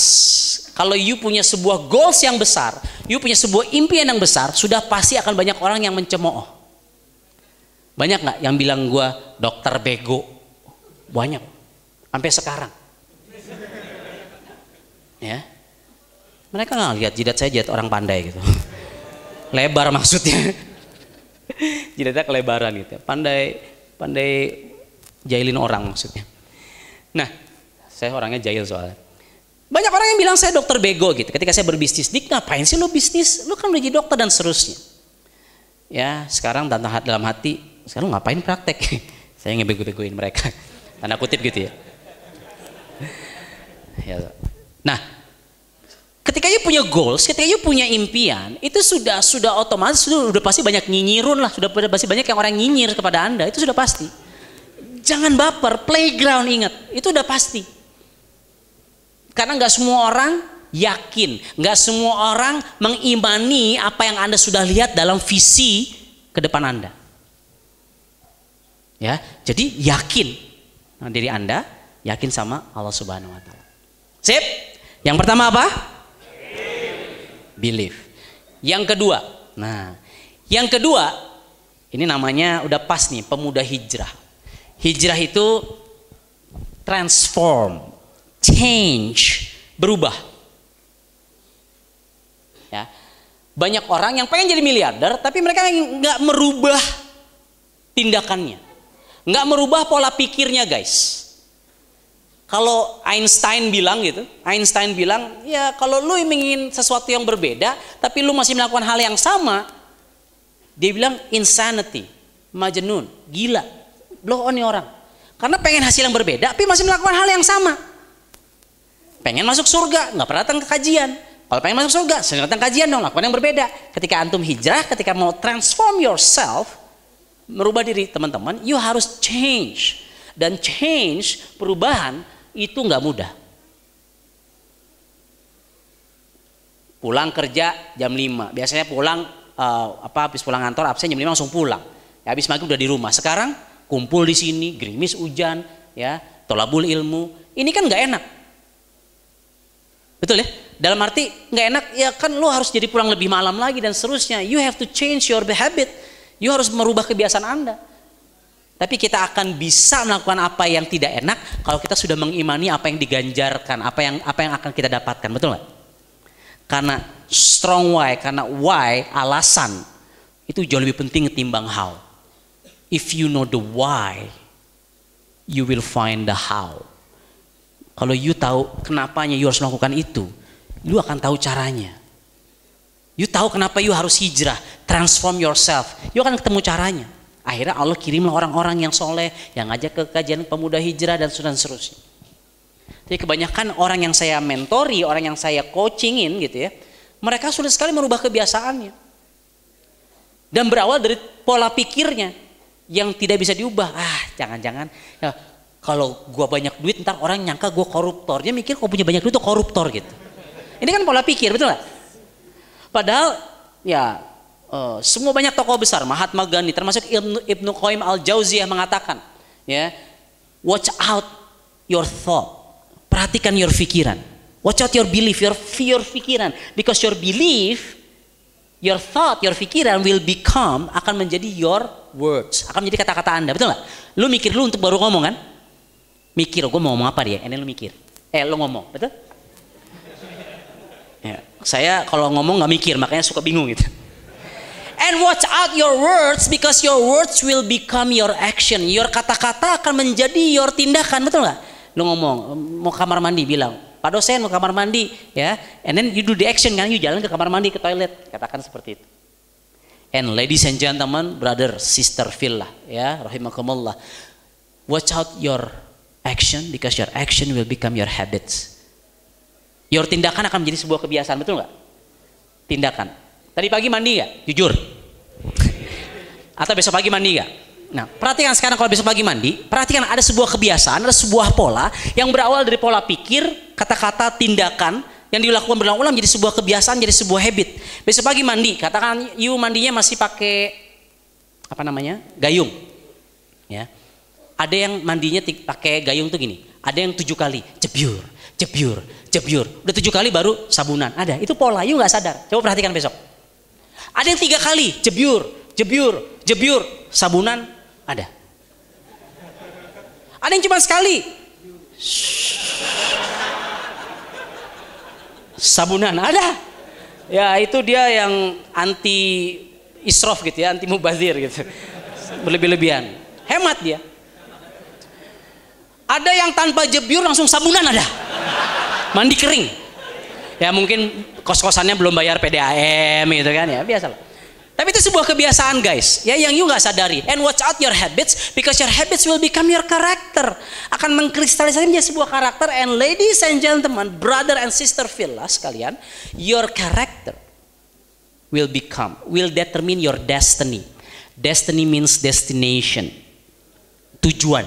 kalau you punya sebuah goals yang besar, you punya sebuah impian yang besar, sudah pasti akan banyak orang yang mencemooh. Banyak nggak yang bilang gue dokter bego? Banyak, sampai sekarang. Ya, mereka nggak lihat jidat saya jidat orang pandai gitu, lebar maksudnya. Jidatnya kelebaran gitu, pandai pandai jahilin orang maksudnya. Nah, saya orangnya jahil soalnya. Banyak orang yang bilang saya dokter bego gitu. Ketika saya berbisnis, dik ngapain sih lo bisnis? Lo kan udah dokter dan seterusnya. Ya sekarang dalam hati, sekarang ngapain praktek? saya ngebego-begoin mereka. Tanda kutip gitu ya. ya. Nah, ketika you punya goals, ketika you punya impian, itu sudah sudah otomatis sudah, sudah pasti banyak nyinyirun lah, sudah pasti banyak yang orang nyinyir kepada anda, itu sudah pasti. Jangan baper, playground ingat, itu udah pasti. Karena nggak semua orang yakin, nggak semua orang mengimani apa yang Anda sudah lihat dalam visi ke depan Anda. Ya, jadi yakin nah, diri Anda, yakin sama Allah Subhanahu wa taala. Sip? Yang pertama apa? Believe. Yang kedua, nah, yang kedua ini namanya udah pas nih, pemuda hijrah. Hijrah itu transform, change, berubah. Ya. Banyak orang yang pengen jadi miliarder tapi mereka nggak merubah tindakannya. Nggak merubah pola pikirnya, guys. Kalau Einstein bilang gitu, Einstein bilang, ya kalau lu ingin sesuatu yang berbeda, tapi lu masih melakukan hal yang sama, dia bilang insanity, majnun, gila, blow on orang. Karena pengen hasil yang berbeda, tapi masih melakukan hal yang sama pengen masuk surga nggak pernah datang ke kajian Kalau pengen masuk surga, datang kajian dong, lakukan yang berbeda. Ketika antum hijrah, ketika mau transform yourself, merubah diri teman-teman, you harus change. Dan change, perubahan, itu nggak mudah. Pulang kerja jam 5, biasanya pulang uh, apa habis pulang kantor absen jam 5 langsung pulang. Ya, habis maghrib udah di rumah. Sekarang kumpul di sini, gerimis hujan, ya, tolabul ilmu. Ini kan nggak enak. Betul ya? Dalam arti nggak enak, ya kan lo harus jadi pulang lebih malam lagi dan seterusnya. You have to change your habit. You harus merubah kebiasaan Anda. Tapi kita akan bisa melakukan apa yang tidak enak kalau kita sudah mengimani apa yang diganjarkan, apa yang apa yang akan kita dapatkan, betul nggak? Karena strong why, karena why alasan itu jauh lebih penting ketimbang how. If you know the why, you will find the how. Kalau you tahu kenapanya you harus melakukan itu, you akan tahu caranya. You tahu kenapa you harus hijrah, transform yourself. You akan ketemu caranya. Akhirnya Allah kirimlah orang-orang yang soleh, yang ngajak ke kajian pemuda hijrah dan seterusnya. Jadi kebanyakan orang yang saya mentori, orang yang saya coachingin gitu ya, mereka sudah sekali merubah kebiasaannya. Dan berawal dari pola pikirnya yang tidak bisa diubah. Ah, jangan-jangan ya, kalau gua banyak duit ntar orang nyangka gua koruptor. Dia mikir kau punya banyak duit itu koruptor gitu. Ini kan pola pikir, betul nggak? Padahal ya uh, semua banyak tokoh besar, Mahatma Gandhi termasuk Ibnu, Ibnu Qayyim al-Jauziyah mengatakan, ya, watch out your thought. Perhatikan your pikiran. Watch out your belief, your fear pikiran. Because your belief, your thought, your pikiran will become akan menjadi your words, akan menjadi kata-kata anda, betul nggak? Lu mikir lu untuk baru ngomong kan? Mikir, gue mau ngomong apa dia? Ini lu mikir. Eh, lu ngomong, betul? Ya, saya kalau ngomong nggak mikir, makanya suka bingung gitu. And watch out your words because your words will become your action. Your kata-kata akan menjadi your tindakan, betul nggak? Lu ngomong, mau kamar mandi bilang, Pak dosen mau kamar mandi, ya. And then you do the action kan, you jalan ke kamar mandi, ke toilet, katakan seperti itu. And ladies and gentlemen, brother, sister, villa, ya, rahimakumullah. Watch out your action because your action will become your habits. Your tindakan akan menjadi sebuah kebiasaan, betul nggak? Tindakan. Tadi pagi mandi nggak? Jujur. Atau besok pagi mandi nggak? Nah, perhatikan sekarang kalau besok pagi mandi, perhatikan ada sebuah kebiasaan, ada sebuah pola yang berawal dari pola pikir, kata-kata, tindakan yang dilakukan berulang-ulang menjadi sebuah kebiasaan, jadi sebuah habit. Besok pagi mandi, katakan you mandinya masih pakai apa namanya? gayung. Ya. Ada yang mandinya pakai gayung tuh gini, ada yang tujuh kali, jebyur, jebyur, jebyur. Udah tujuh kali baru sabunan. Ada, itu pola, you nggak sadar. Coba perhatikan besok. Ada yang tiga kali, jebyur, jebyur, jebyur, sabunan, ada. Ada yang cuma sekali. Sabunan ada. Ya itu dia yang anti israf gitu ya, anti mubazir gitu. Berlebih-lebihan. Hemat dia. Ada yang tanpa jebyur langsung sabunan ada. Mandi kering. Ya mungkin kos-kosannya belum bayar PDAM gitu kan ya, biasalah. Tapi itu sebuah kebiasaan guys, ya yang you nggak sadari. And watch out your habits because your habits will become your character. Akan mengkristalisasi menjadi sebuah karakter. And ladies and gentlemen, brother and sister villa sekalian, your character will become, will determine your destiny. Destiny means destination, tujuan.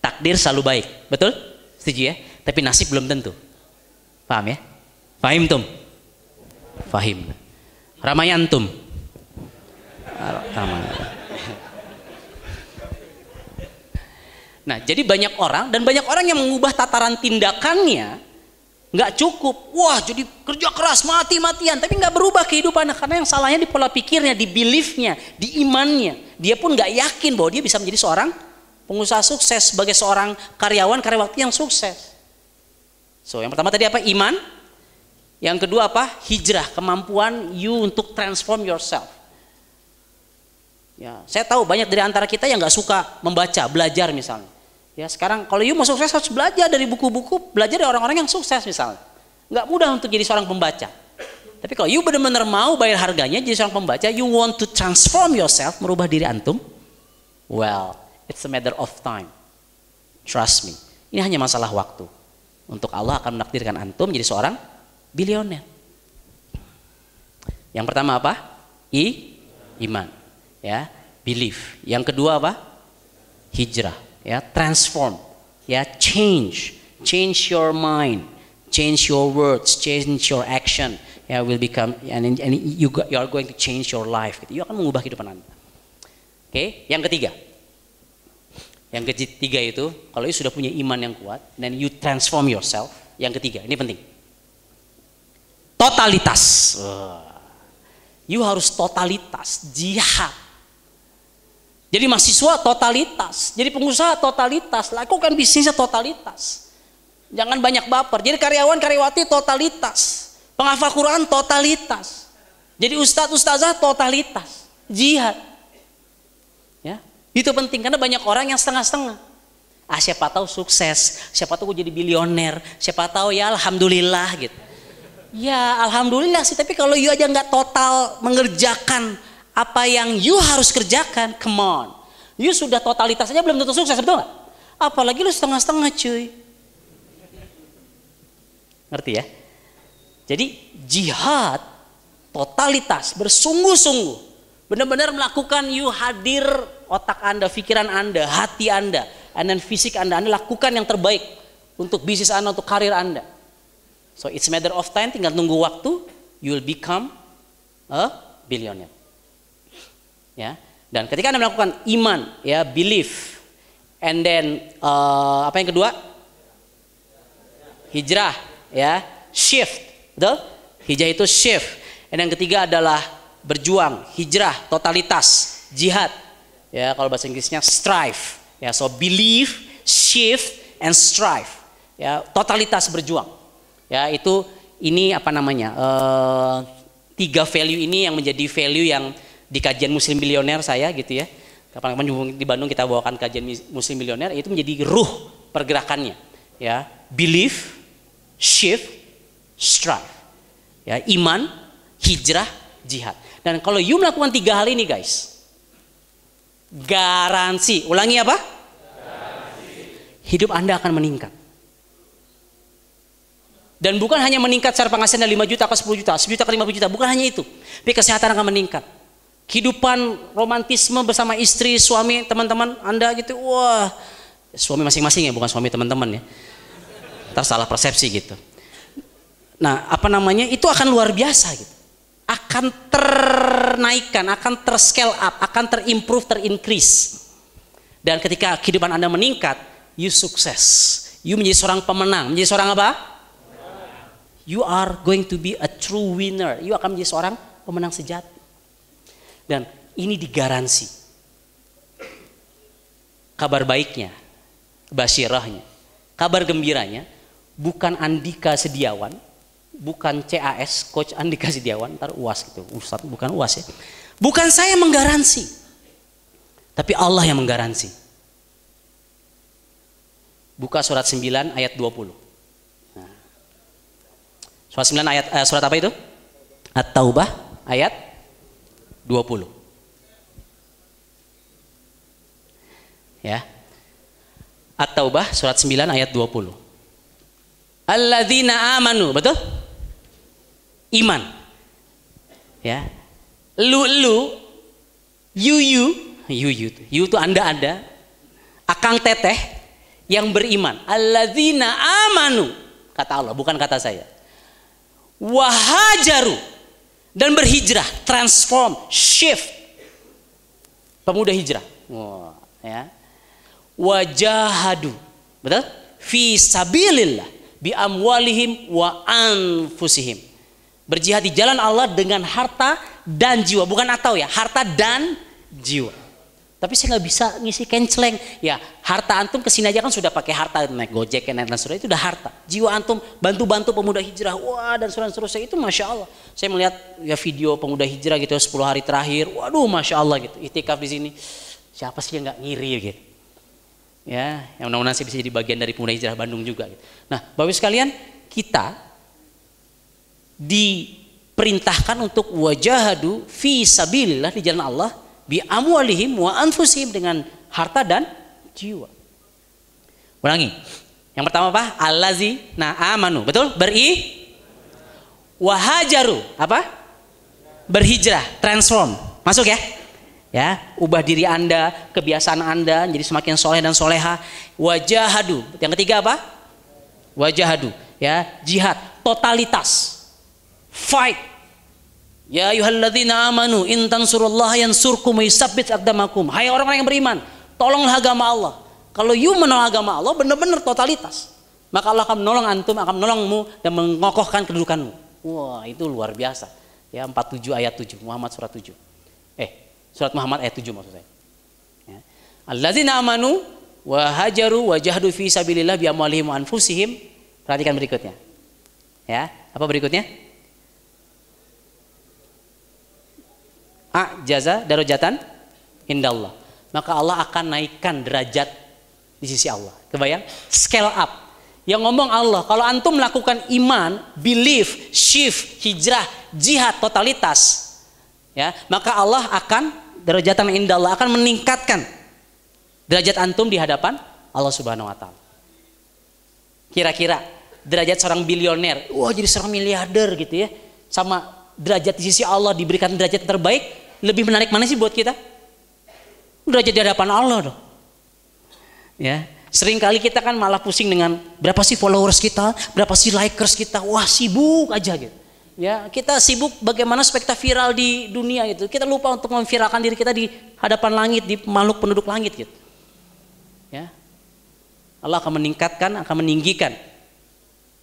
Takdir selalu baik, betul? Setuju ya? Tapi nasib belum tentu. Paham ya? Fahim tum? Fahim. Ramayantum. Nah, jadi banyak orang dan banyak orang yang mengubah tataran tindakannya nggak cukup. Wah, jadi kerja keras mati-matian, tapi nggak berubah kehidupannya karena yang salahnya di pola pikirnya, di beliefnya, di imannya. Dia pun nggak yakin bahwa dia bisa menjadi seorang pengusaha sukses sebagai seorang karyawan karyawati yang sukses. So, yang pertama tadi apa? Iman, yang kedua apa? Hijrah, kemampuan you untuk transform yourself. Ya, saya tahu banyak dari antara kita yang nggak suka membaca, belajar misalnya. Ya, sekarang kalau you mau sukses harus belajar dari buku-buku, belajar dari orang-orang yang sukses misalnya. Nggak mudah untuk jadi seorang pembaca. Tapi kalau you benar-benar mau bayar harganya jadi seorang pembaca, you want to transform yourself, merubah diri antum, well, it's a matter of time. Trust me. Ini hanya masalah waktu. Untuk Allah akan menakdirkan antum menjadi seorang bilioner. Yang pertama apa? I iman, ya, belief. Yang kedua apa? Hijrah, ya, transform, ya, change, change your mind, change your words, change your action, ya, will become and, and you you are going to change your life. Gitu. You akan mengubah kehidupan anda. Oke, okay? yang ketiga, yang ketiga itu, kalau you sudah punya iman yang kuat, dan you transform yourself. Yang ketiga, ini penting. Totalitas. You harus totalitas, jihad. Jadi mahasiswa totalitas, jadi pengusaha totalitas, lakukan bisnisnya totalitas. Jangan banyak baper. Jadi karyawan karyawati totalitas, penghafal Quran totalitas. Jadi ustadz ustazah totalitas, jihad. Itu penting karena banyak orang yang setengah-setengah. Ah siapa tahu sukses, siapa tahu gue jadi bilioner, siapa tahu ya alhamdulillah gitu. Ya alhamdulillah sih, tapi kalau you aja nggak total mengerjakan apa yang you harus kerjakan, come on. You sudah totalitas aja belum tentu sukses, betul nggak? Apalagi lu setengah-setengah cuy. Ngerti ya? Jadi jihad totalitas bersungguh-sungguh benar-benar melakukan you hadir otak anda, pikiran anda, hati anda, dan fisik anda, anda lakukan yang terbaik untuk bisnis anda, untuk karir anda. So it's matter of time, tinggal tunggu waktu, you will become a billionaire. Ya, dan ketika anda melakukan iman, ya belief, and then uh, apa yang kedua? Hijrah, ya shift, betul? Hijrah itu shift. Dan yang ketiga adalah berjuang, hijrah, totalitas, jihad. Ya, kalau bahasa Inggrisnya strive. Ya, so believe, shift, and strive. Ya, totalitas berjuang. Ya, itu ini apa namanya? Uh, tiga value ini yang menjadi value yang di kajian Muslim Milioner saya gitu ya. Kapan-kapan di Bandung kita bawakan kajian Muslim Milioner itu menjadi ruh pergerakannya. Ya, believe, shift, strive. Ya, iman, hijrah, jihad. Dan kalau you melakukan tiga hal ini guys, garansi, ulangi apa? Garansi. Hidup Anda akan meningkat. Dan bukan hanya meningkat secara penghasilan dari 5 juta ke 10 juta, 10 juta ke 50 juta, bukan hanya itu. Tapi kesehatan akan meningkat. Kehidupan romantisme bersama istri, suami, teman-teman Anda gitu, wah, suami masing-masing ya, bukan suami teman-teman ya. Ntar salah persepsi gitu. Nah, apa namanya? Itu akan luar biasa gitu. Akan ternaikkan, akan terscale up, akan terimprove, terincrease. Dan ketika kehidupan Anda meningkat, you sukses. You menjadi seorang pemenang. Menjadi seorang apa? you are going to be a true winner. You akan menjadi seorang pemenang sejati. Dan ini digaransi. Kabar baiknya, basirahnya, kabar gembiranya, bukan Andika Sediawan, bukan CAS, Coach Andika Sediawan, ntar UAS gitu, Ustadz bukan UAS ya. Bukan saya menggaransi, tapi Allah yang menggaransi. Buka surat 9 ayat 20. Surat 9 ayat eh, surat apa itu? At-Taubah ayat 20. Ya. At-Taubah surat 9 ayat 20. Alladzina amanu, betul? Iman. Ya. Lu lu you you you you you itu Anda Anda akang teteh yang beriman. Alladzina amanu kata Allah, bukan kata saya wahajaru dan berhijrah, transform, shift. Pemuda hijrah. Wah, ya. Wajahadu. Betul? Fi sabilillah bi amwalihim wa anfusihim. Berjihad di jalan Allah dengan harta dan jiwa, bukan atau ya, harta dan jiwa. Tapi saya nggak bisa ngisi kenceleng. Ya harta antum ke sini aja kan sudah pakai harta naik gojek dan lain sebagainya itu udah harta. Jiwa antum bantu-bantu pemuda hijrah, wah dan seterusnya itu masya Allah. Saya melihat ya video pemuda hijrah gitu 10 hari terakhir, waduh masya Allah gitu. Itikaf di sini, siapa sih yang nggak ngiri gitu. Ya, yang mudah-mudahan saya bisa jadi bagian dari pemuda hijrah Bandung juga. Gitu. Nah, bapak sekalian, kita diperintahkan untuk wajahadu fi sabilillah di jalan Allah bi amwalihim wa anfusihim dengan harta dan jiwa. Ulangi. Yang pertama apa? Allazi nah amanu. Betul? Beri wahajaru apa? Berhijrah, transform. Masuk ya? Ya, ubah diri Anda, kebiasaan Anda jadi semakin soleh dan soleha. Wajahadu. Yang ketiga apa? Wajahadu. Ya, jihad, totalitas. Fight. Ya ayyuhalladzina amanu in tansurullaha yansurkum wa yusabbit aqdamakum. Hai orang-orang yang beriman, tolonglah agama Allah. Kalau you menolong agama Allah benar-benar totalitas. Maka Allah akan menolong antum, akan menolongmu dan mengokohkan kedudukanmu. Wah, itu luar biasa. Ya 47 ayat 7 Muhammad surat 7. Eh, Surat Muhammad ayat 7 maksud saya. Ya. Allazina amanu wa hajaru wa jahadu fi sabilillah bi amwalihim wa anfusihim. Perhatikan berikutnya. Ya, apa berikutnya? A jaza darajatan indallah. Maka Allah akan naikkan derajat di sisi Allah. Kebayang? Scale up. Yang ngomong Allah, kalau antum melakukan iman, belief, shift, hijrah, jihad, totalitas, ya, maka Allah akan derajatan indah Allah akan meningkatkan derajat antum di hadapan Allah Subhanahu wa taala. Kira-kira derajat seorang bilioner, wah jadi seorang miliarder gitu ya. Sama derajat di sisi Allah diberikan derajat terbaik, lebih menarik mana sih buat kita? Derajat di hadapan Allah dong. Ya, sering kali kita kan malah pusing dengan berapa sih followers kita, berapa sih likers kita, wah sibuk aja gitu. Ya, kita sibuk bagaimana kita viral di dunia itu. Kita lupa untuk memviralkan diri kita di hadapan langit, di makhluk penduduk langit gitu. Ya. Allah akan meningkatkan, akan meninggikan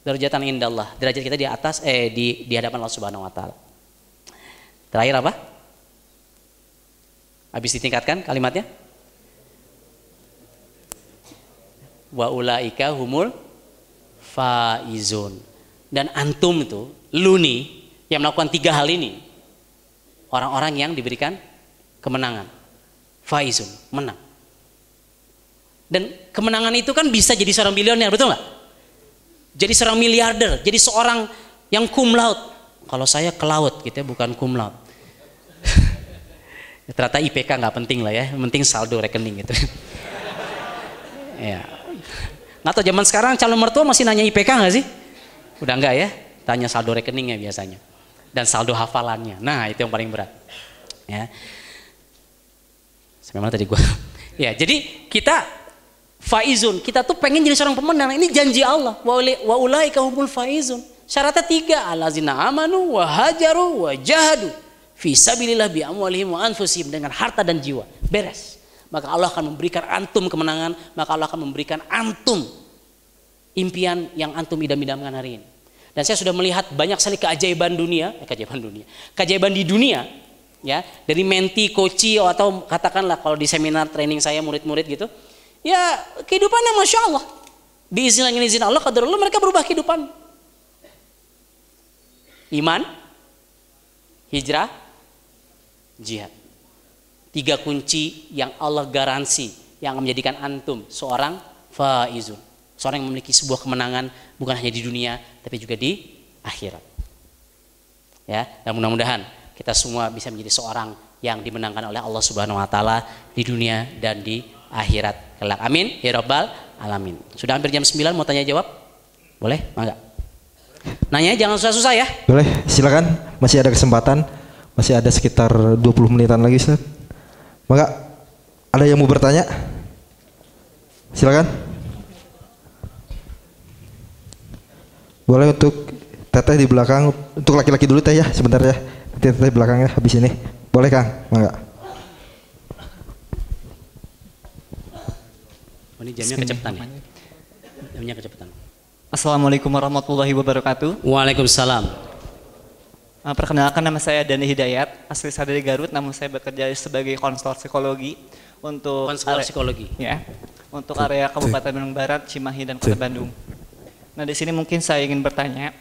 derajatan indah Allah. Derajat kita di atas eh di di hadapan Allah Subhanahu wa taala. Terakhir apa? Habis ditingkatkan kalimatnya? Wa ulaika humul faizun. Dan antum itu lu nih yang melakukan tiga hal ini orang-orang yang diberikan kemenangan. Faizun menang. Dan kemenangan itu kan bisa jadi seorang milioner betul nggak? Jadi seorang miliarder jadi seorang yang cum laude. Kalau saya ke laut gitu ya bukan cum laude ternyata IPK nggak penting lah ya. Penting saldo rekening gitu. Ya nggak tahu zaman sekarang calon mertua masih nanya IPK nggak sih? Udah enggak ya? Tanya saldo rekeningnya biasanya. Dan saldo hafalannya. Nah itu yang paling berat. Ya. Sampai mana tadi gua? Ya jadi kita faizun. Kita tuh pengen jadi seorang pemenang. Ini janji Allah. Wa ulaika humul faizun. Syaratnya tiga. Alazina amanu wa hajaru wa jahadu fi sabilillah bi amwalihim wa anfusihim dengan harta dan jiwa. Beres. Maka Allah akan memberikan antum kemenangan maka Allah akan memberikan antum impian yang antum idam-idamkan hari ini. Dan saya sudah melihat banyak sekali keajaiban dunia, eh, keajaiban dunia, keajaiban di dunia, ya dari menti, koci atau katakanlah kalau di seminar training saya murid-murid gitu, ya kehidupannya masya Allah, izin izin Allah, kadar Allah mereka berubah kehidupan. Iman, hijrah, jihad. Tiga kunci yang Allah garansi yang menjadikan antum seorang faizun. Seorang yang memiliki sebuah kemenangan bukan hanya di dunia tapi juga di akhirat. Ya, dan mudah-mudahan kita semua bisa menjadi seorang yang dimenangkan oleh Allah Subhanahu wa taala di dunia dan di akhirat kelak. Amin ya rabbal alamin. Sudah hampir jam 9 mau tanya jawab? Boleh? Mangga. Nanya jangan susah-susah ya. Boleh, silakan. Masih ada kesempatan. Masih ada sekitar 20 menitan lagi, Ustaz. Mangga. Ada yang mau bertanya? Silakan. Boleh untuk teteh di belakang, untuk laki-laki dulu teh ya sebentar ya. Teteh di belakang ya habis ini. Boleh Kang? Enggak. Oh, ini jamnya kecepatan ya? Jamnya kecepatan. Assalamualaikum warahmatullahi wabarakatuh. Waalaikumsalam. Uh, perkenalkan nama saya Dani Hidayat, asli saya dari Garut, namun saya bekerja sebagai konselor psikologi untuk konselor psikologi. Ya, untuk area Kabupaten Bandung Barat, Cimahi dan Kota Bandung. Nah, di sini mungkin saya ingin bertanya,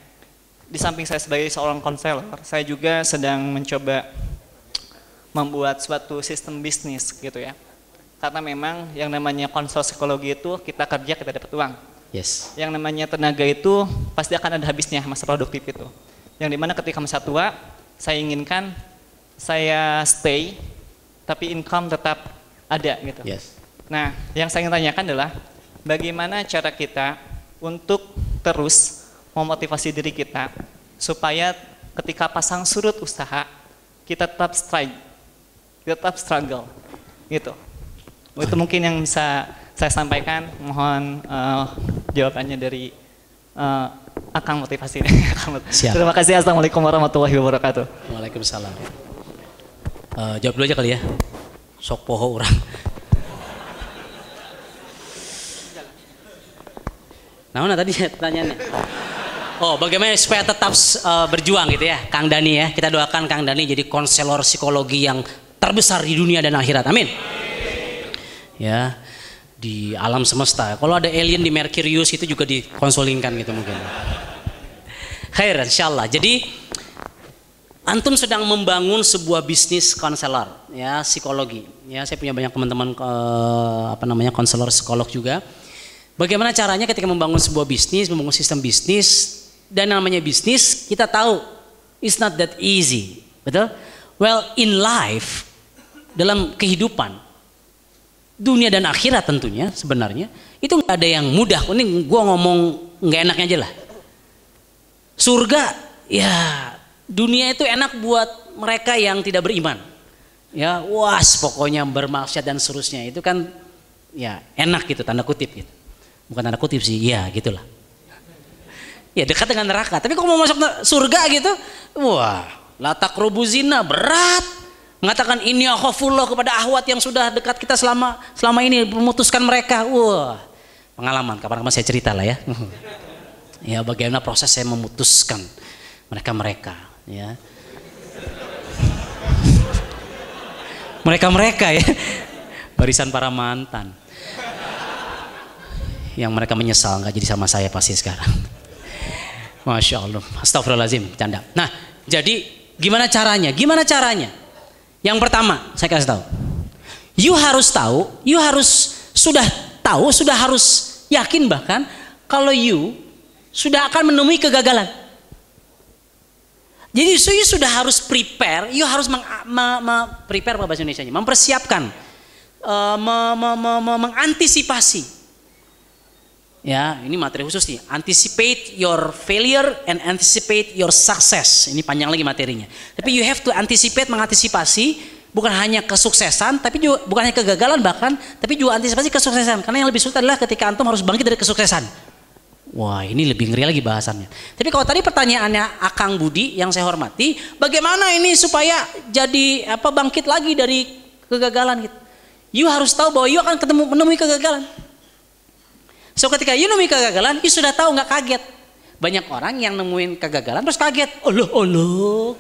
di samping saya sebagai seorang konselor, saya juga sedang mencoba membuat suatu sistem bisnis gitu ya. Karena memang yang namanya konsol psikologi itu kita kerja kita dapat uang. Yes. Yang namanya tenaga itu pasti akan ada habisnya masa produktif itu. Yang di mana ketika masa tua, saya inginkan saya stay, tapi income tetap ada gitu. Yes. Nah, yang saya ingin tanyakan adalah bagaimana cara kita untuk terus memotivasi diri kita supaya ketika pasang surut usaha kita tetap strike, kita tetap struggle, gitu. Itu mungkin yang bisa saya sampaikan. Mohon uh, jawabannya dari uh, akang motivasi. Siap. Terima kasih. Assalamualaikum warahmatullahi wabarakatuh. Waalaikumsalam. Uh, jawab dulu aja kali ya. Sok poho orang. Nah, nah tadi pertanyaannya. Oh, bagaimana supaya tetap uh, berjuang gitu ya, Kang Dani ya. Kita doakan Kang Dani jadi konselor psikologi yang terbesar di dunia dan akhirat. Amin. Ya, di alam semesta. Kalau ada alien di Merkurius itu juga dikonsolingkan gitu mungkin. Khair insyaallah. Jadi antum sedang membangun sebuah bisnis konselor ya psikologi. Ya, saya punya banyak teman-teman uh, apa namanya konselor psikolog juga. Bagaimana caranya ketika membangun sebuah bisnis, membangun sistem bisnis, dan namanya bisnis kita tahu it's not that easy betul well in life dalam kehidupan dunia dan akhirat tentunya sebenarnya. Itu nggak ada yang mudah. Ini gue ngomong nggak enaknya aja lah. Surga ya dunia itu enak buat mereka yang tidak beriman. Ya was pokoknya bermaksiat dan seterusnya. Itu kan ya enak gitu tanda kutip gitu. Bukan tanda kutip sih ya gitulah. Ya dekat dengan neraka. Tapi kalau mau masuk surga gitu, wah, latak zina berat. Mengatakan ini akhafullah kepada ahwat yang sudah dekat kita selama selama ini memutuskan mereka. Wah, pengalaman kapan-kapan saya cerita lah ya. ya bagaimana proses saya memutuskan mereka-mereka ya. Mereka-mereka ya. Barisan para mantan. Yang mereka menyesal nggak jadi sama saya pasti sekarang. Masya Allah. Astagfirullahaladzim. Canda. Nah, jadi gimana caranya? Gimana caranya? Yang pertama, saya kasih tahu. You harus tahu, you harus sudah tahu, sudah harus yakin bahkan kalau you sudah akan menemui kegagalan. Jadi you sudah harus prepare, you harus meng, me, me, prepare bahasa Indonesia mempersiapkan, uh, me, me, me, me, mengantisipasi Ya, ini materi khusus nih. Anticipate your failure and anticipate your success. Ini panjang lagi materinya. Tapi you have to anticipate mengantisipasi bukan hanya kesuksesan, tapi juga bukan hanya kegagalan bahkan, tapi juga antisipasi kesuksesan. Karena yang lebih sulit adalah ketika antum harus bangkit dari kesuksesan. Wah, ini lebih ngeri lagi bahasannya. Tapi kalau tadi pertanyaannya Akang Budi yang saya hormati, bagaimana ini supaya jadi apa bangkit lagi dari kegagalan gitu. You harus tahu bahwa you akan ketemu menemui kegagalan. So ketika you nemui kegagalan, you sudah tahu nggak kaget. Banyak orang yang nemuin kegagalan terus kaget. Allah, Allah.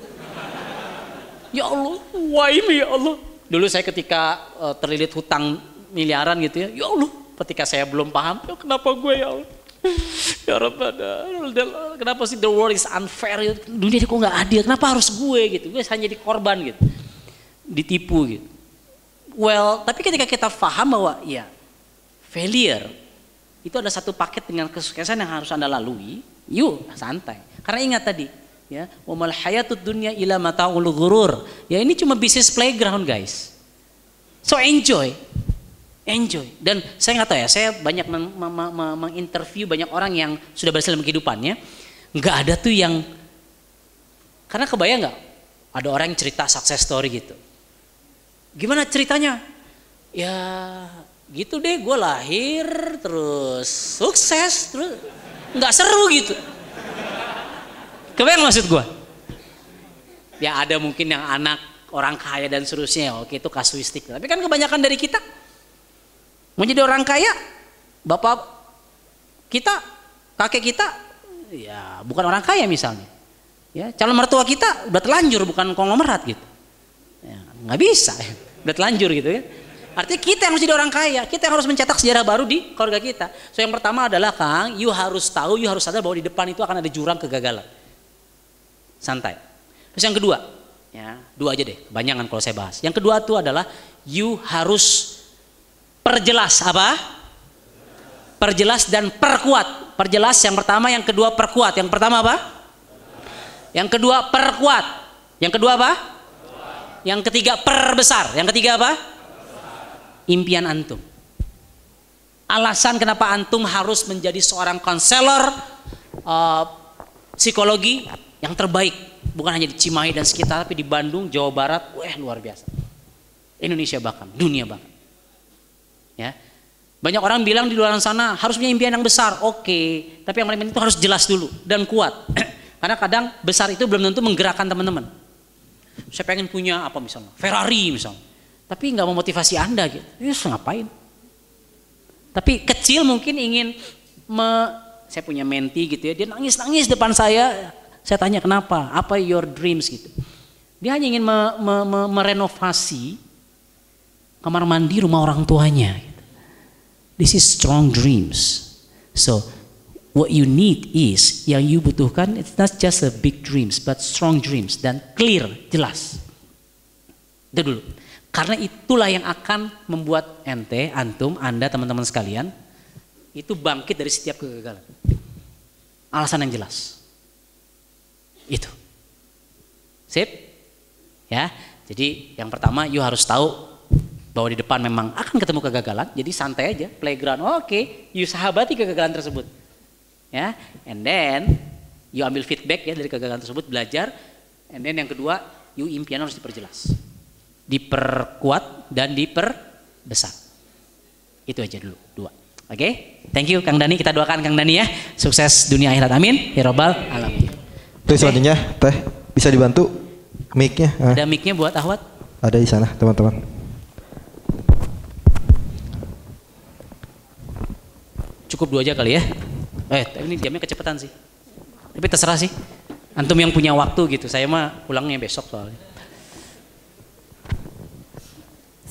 Ya Allah, why me ya Allah. Dulu saya ketika uh, terlilit hutang miliaran gitu ya, ya Allah. Ketika saya belum paham, ya kenapa gue ya Allah. Ya Rabbana, kenapa sih the world is unfair? Dunia ini kok nggak adil? Kenapa harus gue gitu? Gue hanya jadi korban gitu, ditipu gitu. Well, tapi ketika kita paham bahwa ya failure itu ada satu paket dengan kesuksesan yang harus anda lalui. Yuk santai. Karena ingat tadi ya wamal hayatud dunya ila mataul ghurur. Ya ini cuma bisnis playground guys. So enjoy. Enjoy. Dan saya nggak tahu ya saya banyak menginterview banyak orang yang sudah berhasil dalam kehidupannya nggak ada tuh yang karena kebayang nggak? Ada orang yang cerita success story gitu. Gimana ceritanya? Ya gitu deh gue lahir terus sukses terus nggak seru gitu. Kebayang maksud gue ya ada mungkin yang anak orang kaya dan seterusnya oke itu kasuistik. Tapi kan kebanyakan dari kita mau jadi orang kaya bapak kita kakek kita ya bukan orang kaya misalnya. Ya calon mertua kita udah telanjur bukan konglomerat gitu. Ya, nggak bisa udah telanjur gitu ya Artinya kita yang harus jadi orang kaya, kita yang harus mencetak sejarah baru di keluarga kita. So yang pertama adalah Kang, you harus tahu, you harus sadar bahwa di depan itu akan ada jurang kegagalan. Santai. Terus yang kedua, ya dua aja deh, kebanyakan kalau saya bahas. Yang kedua itu adalah you harus perjelas apa? Perjelas dan perkuat. Perjelas yang pertama, yang kedua perkuat. Yang pertama apa? Yang kedua perkuat. Yang kedua apa? Yang ketiga perbesar. Yang ketiga apa? Impian antum. alasan kenapa antum harus menjadi seorang konselor uh, psikologi yang terbaik bukan hanya di Cimahi dan sekitar tapi di Bandung, Jawa Barat, wah luar biasa. Indonesia bahkan, dunia bahkan. Ya. Banyak orang bilang di luar sana harus punya impian yang besar. Oke, tapi yang paling penting itu harus jelas dulu dan kuat. Karena kadang besar itu belum tentu menggerakkan teman-teman. Saya pengen punya apa misalnya, Ferrari misalnya. Tapi nggak memotivasi Anda gitu. Ya ngapain? Tapi kecil mungkin ingin me, saya punya menti gitu ya, dia nangis-nangis depan saya. Saya tanya kenapa? Apa your dreams gitu. Dia hanya ingin me, me, me, merenovasi kamar mandi rumah orang tuanya. Gitu. This is strong dreams. So what you need is yang you butuhkan it's not just a big dreams but strong dreams dan clear jelas. Itu dulu. Karena itulah yang akan membuat ente, antum, anda, teman-teman sekalian itu bangkit dari setiap kegagalan. Alasan yang jelas. Itu. Sip? Ya. Jadi yang pertama you harus tahu bahwa di depan memang akan ketemu kegagalan. Jadi santai aja, playground. Oke, okay. you sahabati kegagalan tersebut. Ya. And then you ambil feedback ya dari kegagalan tersebut, belajar. And then yang kedua, you impian harus diperjelas diperkuat dan diperbesar. Itu aja dulu dua. Oke, okay? thank you Kang Dani. Kita doakan Kang Dani ya, sukses dunia akhirat. Amin. Ya robbal alamin. Terus okay. selanjutnya, Teh bisa dibantu mic-nya. Ada mic-nya buat Ahwat? Ada di sana, teman-teman. Cukup dua aja kali ya. Eh, ini jamnya kecepatan sih. Tapi terserah sih. Antum yang punya waktu gitu. Saya mah pulangnya besok soalnya.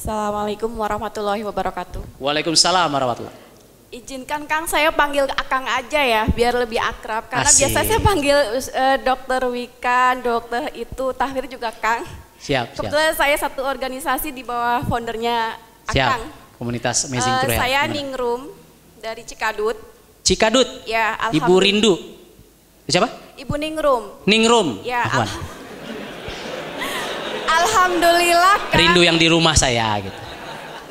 Assalamualaikum warahmatullahi wabarakatuh. Waalaikumsalam warahmatullahi. Izinkan Kang saya panggil Akang aja ya biar lebih akrab karena Asik. biasa saya panggil uh, Dokter Wika, Dokter itu Tahir juga Kang. Siap. Kebetulan siap. saya satu organisasi di bawah foundernya Akang. Siap. Komunitas Amazing uh, Saya Ningrum dari Cikadut. Cikadut. Ya, Ibu Rindu. Siapa? Ibu Ningrum. Ningrum. Ya, Alhamdulillah kan. Rindu yang di rumah saya gitu.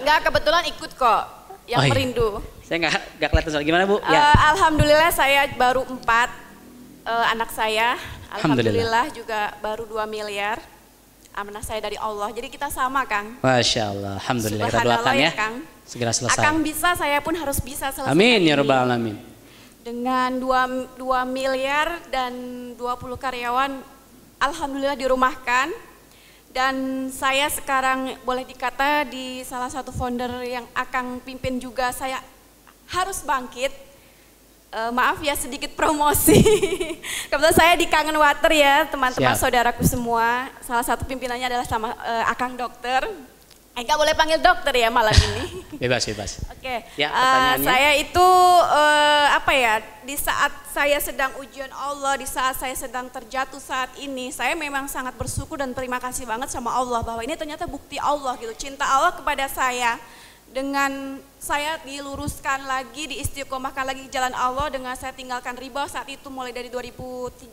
Enggak, kebetulan ikut kok yang oh, iya. merindu. Saya enggak enggak kelihatan soal gimana Bu? Uh, ya. Alhamdulillah saya baru empat uh, anak saya. Alhamdulillah. Alhamdulillah juga baru 2 miliar. Amanah saya dari Allah. Jadi kita sama, Kang. Masya Allah. Alhamdulillah. Kita doakan ya. Kang. Segera selesai. Akang bisa, saya pun harus bisa selesai. Amin ya rabbal alamin. Dengan 2, 2 miliar dan 20 karyawan, Alhamdulillah dirumahkan dan saya sekarang boleh dikata di salah satu founder yang akan pimpin juga saya harus bangkit. Uh, maaf ya sedikit promosi. Kebetulan saya di Kangen Water ya teman-teman saudaraku semua. Salah satu pimpinannya adalah sama uh, Akang Dokter. Enggak boleh panggil dokter ya malam ini. bebas, bebas. Oke. Okay. Ya, uh, saya itu uh, apa ya? Di saat saya sedang ujian Allah, di saat saya sedang terjatuh saat ini, saya memang sangat bersyukur dan terima kasih banget sama Allah bahwa ini ternyata bukti Allah gitu, cinta Allah kepada saya. Dengan saya diluruskan lagi, diistiqomahkan lagi jalan Allah dengan saya tinggalkan riba saat itu mulai dari 2013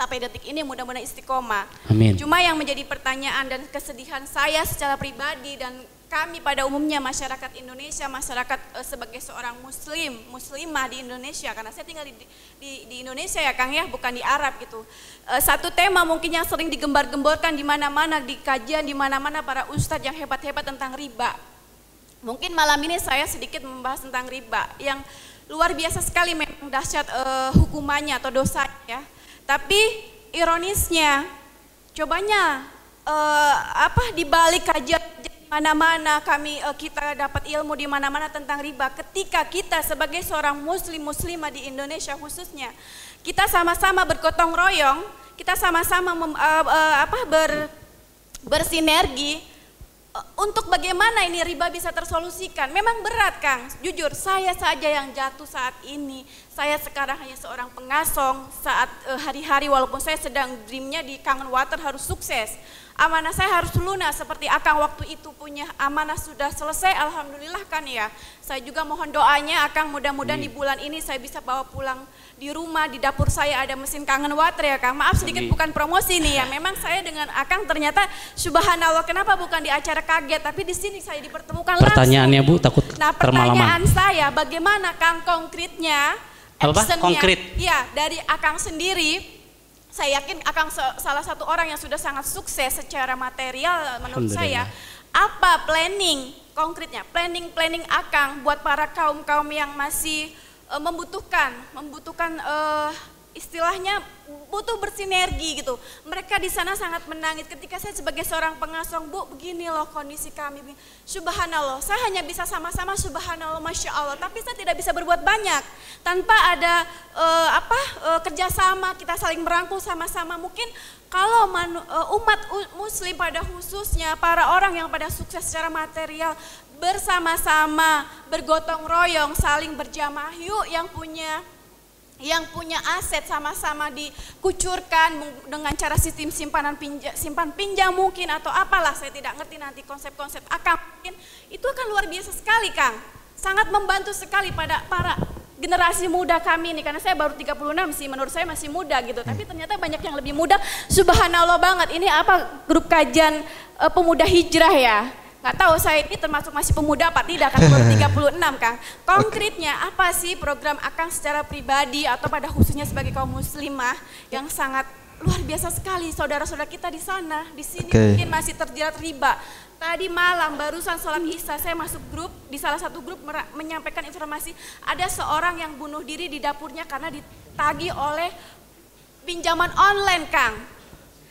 sampai detik ini mudah-mudahan istiqomah. Amin. Cuma yang menjadi pertanyaan dan kesedihan saya secara pribadi dan kami pada umumnya masyarakat Indonesia, masyarakat uh, sebagai seorang muslim, muslimah di Indonesia karena saya tinggal di, di, di Indonesia ya Kang ya, bukan di Arab gitu. Uh, satu tema mungkin yang sering digembar-gemborkan di mana-mana di kajian di mana-mana para ustadz yang hebat-hebat tentang riba. Mungkin malam ini saya sedikit membahas tentang riba yang luar biasa sekali memang dahsyat uh, hukumannya atau dosanya ya tapi ironisnya, cobanya uh, apa di balik kajian mana-mana kami uh, kita dapat ilmu di mana-mana tentang riba. Ketika kita sebagai seorang muslim muslimah di Indonesia khususnya, kita sama-sama bergotong royong, kita sama-sama uh, uh, apa ber bersinergi untuk bagaimana ini riba bisa tersolusikan. Memang berat Kang, jujur saya saja yang jatuh saat ini. Saya sekarang hanya seorang pengasong saat eh, hari-hari walaupun saya sedang dreamnya di Kangen Water harus sukses. Amanah saya harus lunas seperti Akang waktu itu punya amanah sudah selesai Alhamdulillah kan ya. Saya juga mohon doanya Akang mudah-mudahan di bulan ini saya bisa bawa pulang di rumah di dapur saya ada mesin Kangen Water ya Kang. Maaf sedikit Amin. bukan promosi nih ya. Memang saya dengan Akang ternyata subhanallah kenapa bukan di acara kaget tapi di sini saya dipertemukan langsung. Pertanyaannya Bu takut Nah termalaman. pertanyaan saya bagaimana Kang konkretnya Apa, Pak? actionnya? Konkret? Iya dari Akang sendiri saya yakin Akang se- salah satu orang yang sudah sangat sukses secara material menurut saya. Apa planning konkretnya? Planning planning Akang buat para kaum kaum yang masih eh, membutuhkan membutuhkan eh, istilahnya butuh bersinergi gitu. Mereka di sana sangat menangis ketika saya sebagai seorang pengasong, Bu, begini loh kondisi kami. Subhanallah, saya hanya bisa sama-sama subhanallah, masya Allah. Tapi saya tidak bisa berbuat banyak tanpa ada eh, apa eh, kerjasama kita saling merangkul sama-sama. Mungkin kalau manu- eh, umat Muslim pada khususnya para orang yang pada sukses secara material bersama-sama bergotong royong, saling berjamaah. Yuk yang punya yang punya aset sama-sama dikucurkan dengan cara sistem simpanan pinjam, simpan pinjam mungkin atau apalah saya tidak ngerti nanti konsep-konsep akam mungkin. Itu akan luar biasa sekali Kang. Sangat membantu sekali pada para generasi muda kami nih karena saya baru 36 sih menurut saya masih muda gitu. Tapi ternyata banyak yang lebih muda. Subhanallah banget. Ini apa grup kajian eh, pemuda hijrah ya nggak tahu saya ini termasuk masih pemuda apa tidak kan baru 36 Kang. Konkretnya apa sih program Akang secara pribadi atau pada khususnya sebagai kaum muslimah yang sangat luar biasa sekali saudara-saudara kita di sana, di sini Oke. mungkin masih terjerat riba. Tadi malam barusan sholat isya saya masuk grup di salah satu grup menyampaikan informasi ada seorang yang bunuh diri di dapurnya karena ditagi oleh pinjaman online Kang.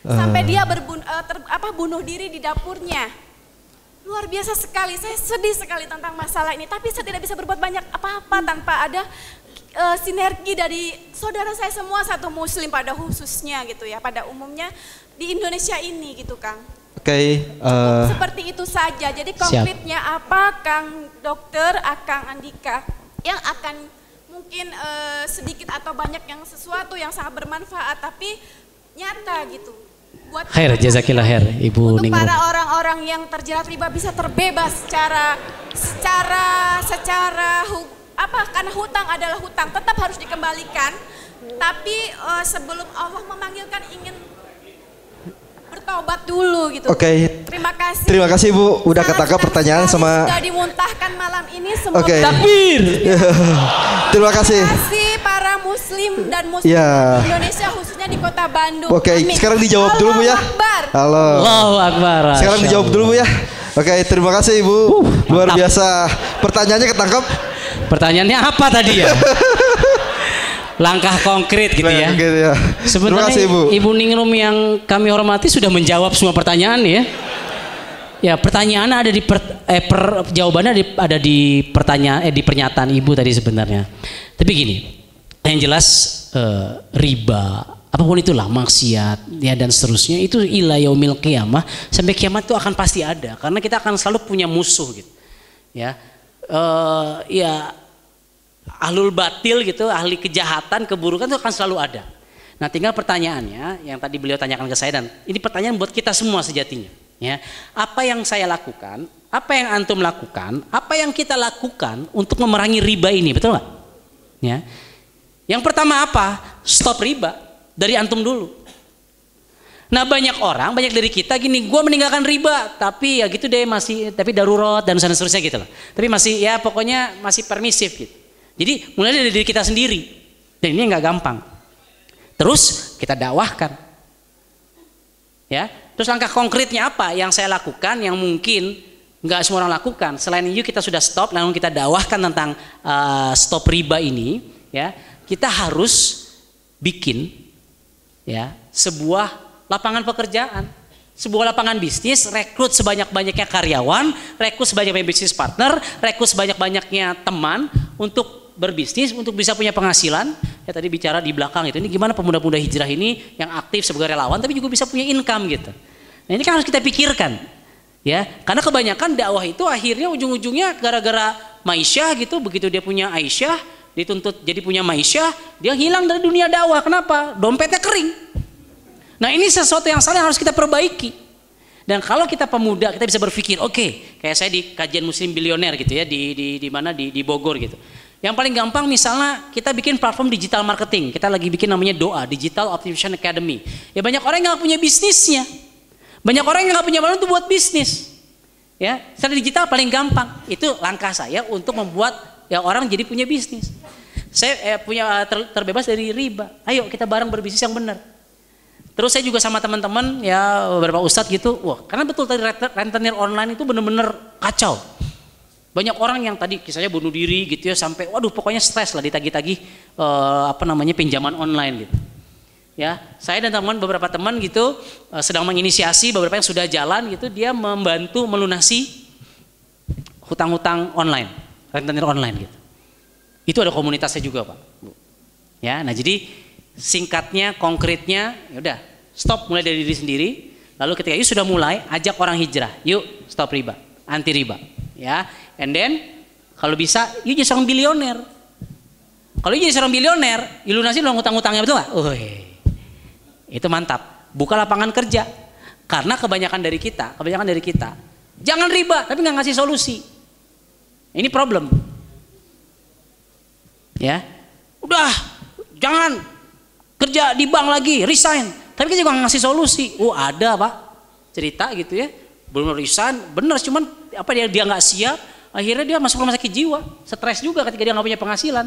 Sampai dia berbun, eh, ter- apa bunuh diri di dapurnya. Luar biasa sekali, saya sedih sekali tentang masalah ini. Tapi saya tidak bisa berbuat banyak apa-apa tanpa ada eh, sinergi dari saudara saya semua satu muslim pada khususnya gitu ya, pada umumnya di Indonesia ini gitu Kang. Oke, eh, Seperti itu saja. Jadi Siap. konkretnya apa Kang Dokter, Akang Andika yang akan mungkin eh, sedikit atau banyak yang sesuatu yang sangat bermanfaat tapi nyata gitu. Buat Khair, jazakillah khair, Ibu untuk Ningrum. para orang-orang yang terjerat riba bisa terbebas secara secara secara hu- apa karena hutang adalah hutang tetap harus dikembalikan tapi eh, sebelum Allah memanggilkan ingin bertobat dulu gitu. Oke. Terima kasih. Terima kasih Bu udah Sangat ketangkap pertanyaan sama sudah dimuntahkan malam ini semoga Oke. Takbir. Terima kasih. Terima kasih para muslim dan muslim Ya. Indonesia khususnya di kota Bandung. Oke, Amin. sekarang dijawab dulu Bu ya. Akbar. Halo. Allahu Akbar. Sekarang dijawab dulu Bu ya. Oke, terima kasih Ibu. Luar mantap. biasa. Pertanyaannya ketangkap? Pertanyaannya apa tadi ya? Langkah konkret gitu ya. Ya. Sebenarnya kasih Ibu. Ibu Ningrum yang kami hormati sudah menjawab semua pertanyaan ya. Ya pertanyaan ada di per- eh, per- jawabannya di- ada di pertanyaan eh, di pernyataan Ibu tadi sebenarnya. Tapi gini, yang jelas eh, riba apa pun itulah maksiat ya dan seterusnya itu ila yaumil qiyamah sampai kiamat itu akan pasti ada karena kita akan selalu punya musuh gitu. Ya. Eh, ya ahlul batil gitu, ahli kejahatan, keburukan itu akan selalu ada. Nah, tinggal pertanyaannya yang tadi beliau tanyakan ke saya dan ini pertanyaan buat kita semua sejatinya, ya. Apa yang saya lakukan, apa yang antum lakukan, apa yang kita lakukan untuk memerangi riba ini, betul nggak? Ya. Yang pertama apa? Stop riba dari antum dulu. Nah banyak orang, banyak dari kita gini, gue meninggalkan riba, tapi ya gitu deh masih, tapi darurat dan seterusnya gitu loh. Tapi masih ya pokoknya masih permisif gitu. Jadi mulai dari diri kita sendiri. Dan ini nggak gampang. Terus kita dakwahkan. Ya, terus langkah konkretnya apa yang saya lakukan yang mungkin nggak semua orang lakukan. Selain itu kita sudah stop, lalu kita dakwahkan tentang uh, stop riba ini. Ya, kita harus bikin ya sebuah lapangan pekerjaan sebuah lapangan bisnis, rekrut sebanyak-banyaknya karyawan, rekrut sebanyak-banyaknya bisnis partner, rekrut sebanyak-banyaknya teman untuk berbisnis, untuk bisa punya penghasilan. Ya tadi bicara di belakang itu, ini gimana pemuda-pemuda hijrah ini yang aktif sebagai relawan, tapi juga bisa punya income gitu. Nah ini kan harus kita pikirkan, ya, karena kebanyakan dakwah itu akhirnya ujung-ujungnya gara-gara Maisyah gitu, begitu dia punya Aisyah, dituntut jadi punya maisha, dia hilang dari dunia dakwah. Kenapa? Dompetnya kering. Nah ini sesuatu yang salah yang harus kita perbaiki. Dan kalau kita pemuda kita bisa berpikir, oke, okay, kayak saya di kajian muslim bilioner gitu ya di di di mana di di Bogor gitu. Yang paling gampang misalnya kita bikin platform digital marketing. Kita lagi bikin namanya doa Digital Optimization Academy. Ya banyak orang yang gak punya bisnisnya. Banyak orang yang gak punya modal untuk buat bisnis. Ya, secara digital paling gampang. Itu langkah saya untuk membuat ya orang jadi punya bisnis. Saya eh, punya ter, terbebas dari riba. Ayo kita bareng berbisnis yang benar. Terus saya juga sama teman-teman ya beberapa ustadz gitu. Wah, karena betul tadi rentenir online itu benar-benar kacau. Banyak orang yang tadi kisahnya bunuh diri gitu ya sampai waduh pokoknya stres lah ditagi-tagi eh, apa namanya pinjaman online gitu. Ya saya dan teman beberapa teman gitu uh, sedang menginisiasi beberapa yang sudah jalan gitu dia membantu melunasi hutang-hutang online rentenir online gitu. Itu ada komunitasnya juga pak ya nah jadi singkatnya konkretnya ya udah stop mulai dari diri sendiri. Lalu ketika yuk sudah mulai ajak orang hijrah yuk stop riba anti riba ya and then kalau bisa yuk jadi seorang bilioner kalau jadi seorang bilioner, ilunasi dong hutang-hutangnya betul nggak? Itu mantap. Buka lapangan kerja. Karena kebanyakan dari kita, kebanyakan dari kita, jangan riba tapi nggak ngasih solusi. Ini problem. Ya, udah jangan kerja di bank lagi, resign. Tapi kita juga ngasih solusi. Oh ada pak, cerita gitu ya. Belum resign, bener cuman apa dia dia nggak siap, akhirnya dia masuk rumah sakit jiwa, stres juga ketika dia nggak punya penghasilan.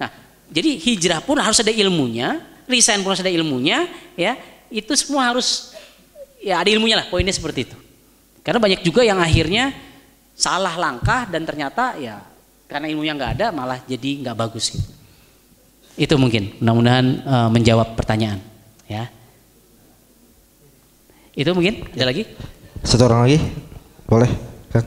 Nah, jadi hijrah pun harus ada ilmunya, resign pun harus ada ilmunya, ya itu semua harus ya ada ilmunya lah. Poinnya seperti itu. Karena banyak juga yang akhirnya salah langkah dan ternyata ya karena ilmunya nggak ada malah jadi nggak bagus gitu. Itu mungkin mudah-mudahan uh, menjawab pertanyaan ya. Itu mungkin ada lagi? Satu orang lagi? Boleh, kan?